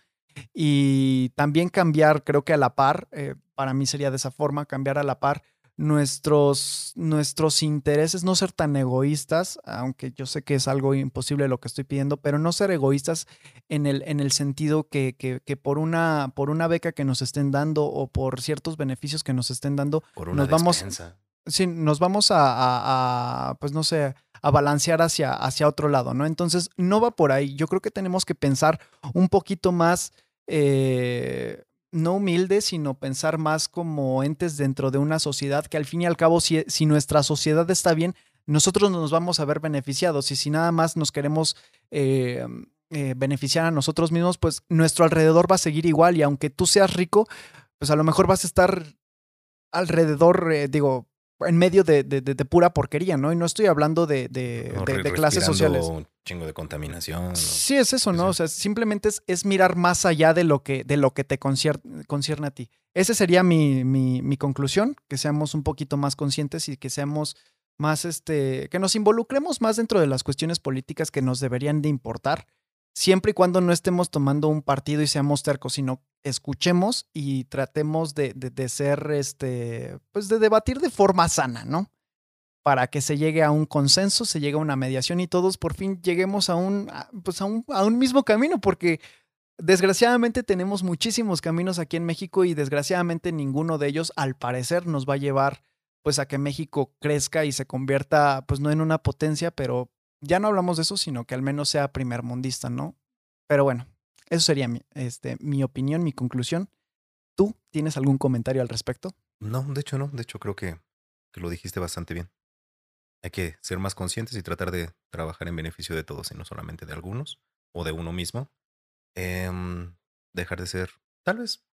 [SPEAKER 1] Y también cambiar, creo que a la par, eh, para mí sería de esa forma, cambiar a la par nuestros, nuestros intereses, no ser tan egoístas, aunque yo sé que es algo imposible lo que estoy pidiendo, pero no ser egoístas en el, en el sentido que, que, por, una, por una beca que nos estén dando o por ciertos beneficios que nos estén dando, nos vamos, sí, nos vamos a, a, pues no sé, a balancear hacia, hacia otro lado, ¿no? Entonces, no va por ahí. Yo creo que tenemos que pensar un poquito más. Eh, no humildes, sino pensar más como entes dentro de una sociedad que al fin y al cabo, si, si nuestra sociedad está bien, nosotros nos vamos a ver beneficiados. Y si nada más nos queremos eh, eh, beneficiar a nosotros mismos, pues nuestro alrededor va a seguir igual. Y aunque tú seas rico, pues a lo mejor vas a estar alrededor, eh, digo, en medio de, pura porquería, ¿no? Y no estoy hablando de, clases sociales.
[SPEAKER 2] Un chingo de contaminación.
[SPEAKER 1] Sí, es eso, ¿no? O sea, simplemente es, mirar más allá de lo que, de lo que te concierne, a ti. Esa sería mi, mi, mi, conclusión, que seamos un poquito más conscientes y que seamos más, este, que nos involucremos más dentro de las cuestiones políticas que nos deberían de importar siempre y cuando no estemos tomando un partido y seamos tercos, sino escuchemos y tratemos de, de, ser, este, pues de debatir de forma sana, ¿no? Para que se llegue a un consenso, se llegue a una mediación y todos por fin lleguemos a un, pues a un, a un mismo camino, porque desgraciadamente tenemos muchísimos caminos aquí en México y desgraciadamente ninguno de ellos, al parecer, nos va a llevar pues a que México crezca y se convierta, pues no en una potencia, pero ya no hablamos de eso, sino que al menos sea primer mundista, ¿no? Pero bueno, eso sería mi, este, mi opinión, mi conclusión. ¿Tú tienes algún comentario al respecto?
[SPEAKER 2] No, de hecho no. De hecho creo que, que lo dijiste bastante bien. Hay que ser más conscientes y tratar de trabajar en beneficio de todos y no solamente de algunos o de uno mismo. Em, dejar de ser, tal vez,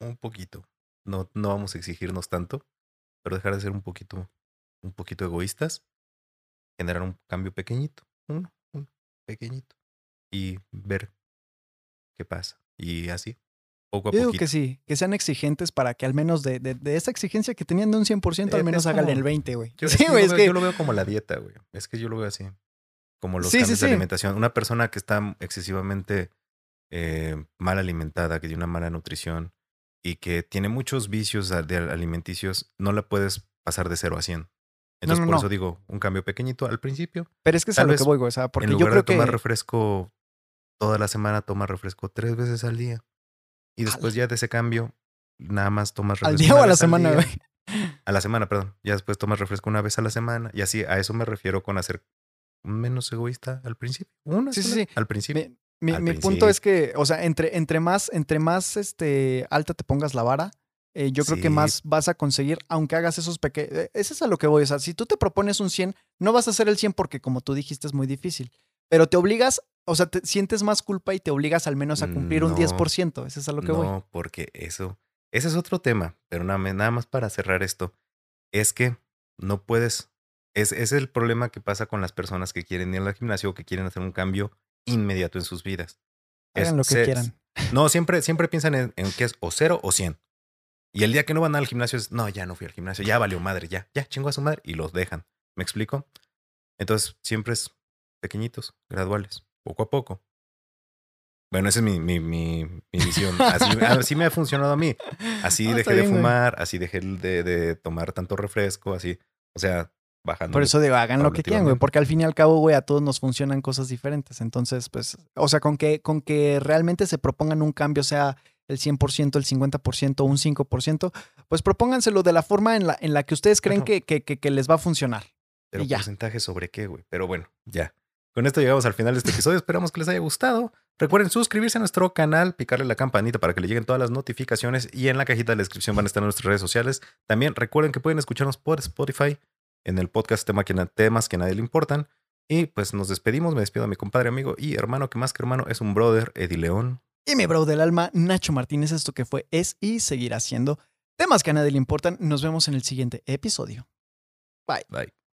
[SPEAKER 2] un poquito. No, no vamos a exigirnos tanto, pero dejar de ser un poquito, un poquito egoístas generar un cambio pequeñito, uno, pequeñito, y ver qué pasa. Y así, poco a poco.
[SPEAKER 1] Yo digo que sí, que sean exigentes para que al menos de, de, esa exigencia que tenían de un 100%, al menos hagan el 20, güey.
[SPEAKER 2] Sí, güey, es, que... Yo lo veo como la dieta, güey. Es que yo lo veo así. Como los cambios de alimentación. Una persona que está excesivamente eh, mal alimentada, que tiene una mala nutrición y que tiene muchos vicios de alimenticios, no la puedes pasar de 0 a 100. Entonces, por eso digo, un cambio pequeñito al principio.
[SPEAKER 1] Pero es que es a lo que voy. O sea, porque
[SPEAKER 2] en
[SPEAKER 1] lugar yo creo
[SPEAKER 2] de tomar refresco toda la semana, toma refresco tres veces al día. Y después ya de ese cambio, nada más tomas
[SPEAKER 1] refresco. ¿Al día o a la semana, güey?
[SPEAKER 2] A la semana, perdón. Ya después tomas refresco una vez a la semana. Y así, a eso me refiero con hacer menos egoísta al principio. Una sí, sí, sí. Al principio.
[SPEAKER 1] Mi, mi, punto es que, o sea, entre, entre más, entre más este, alta te pongas la vara, eh, yo creo que más vas a conseguir, aunque hagas esos pequeños. Ese es a lo que voy. O sea, si tú te propones un 100, no vas a hacer el 100 porque, como tú dijiste, es muy difícil. Pero te obligas, o sea, te sientes más culpa y te obligas al menos a cumplir un 10%. Ese es a lo que voy. No,
[SPEAKER 2] porque eso. Ese es otro tema. Pero nada, nada más para cerrar esto. Es que no puedes. Es, es el problema que pasa con las personas que quieren ir al gimnasio o que quieren hacer un cambio inmediato en sus vidas.
[SPEAKER 1] Hagan lo que quieran.
[SPEAKER 2] No, siempre, siempre piensan en, en que es o cero o 100. Y el día que no van al gimnasio es, no, ya no fui al gimnasio, ya valió madre, ya, ya, chingo a su madre y los dejan. ¿Me explico? Entonces, siempre es pequeñitos, graduales, poco a poco. Bueno, esa es mi, mi, mi, visión. Así, me ha funcionado a mí. Así dejé de fumar, así dejé de, de, tomar tanto refresco, así. O sea, bajando.
[SPEAKER 1] Por eso digo, hagan lo que quieran, güey. Porque al fin y al cabo, güey, a todos nos funcionan cosas diferentes. Entonces, pues, o sea, con que, con que realmente se propongan un cambio, sea el 100%, el 50%, un 5%, pues propónganselo de la forma en la, en la que ustedes creen que, que, que- que les va a funcionar.
[SPEAKER 2] Pero
[SPEAKER 1] y ya.
[SPEAKER 2] porcentaje sobre qué, güey. Pero bueno, ya. Con esto llegamos al final de este episodio. Esperamos que les haya gustado. Recuerden suscribirse a nuestro canal, picarle la campanita para que le lleguen todas las notificaciones y en la cajita de la descripción van a estar nuestras redes sociales. También recuerden que pueden escucharnos por Spotify en el podcast tema que temas que a nadie le importan. Y pues nos despedimos. Me despido a mi compadre, amigo y hermano, que más que hermano es un brother, Eddie León.
[SPEAKER 1] Y mi bro del alma, Nacho Martínez, esto que fue, es y seguirá siendo temas que a nadie le importan. Nos vemos en el siguiente episodio.
[SPEAKER 2] Bye.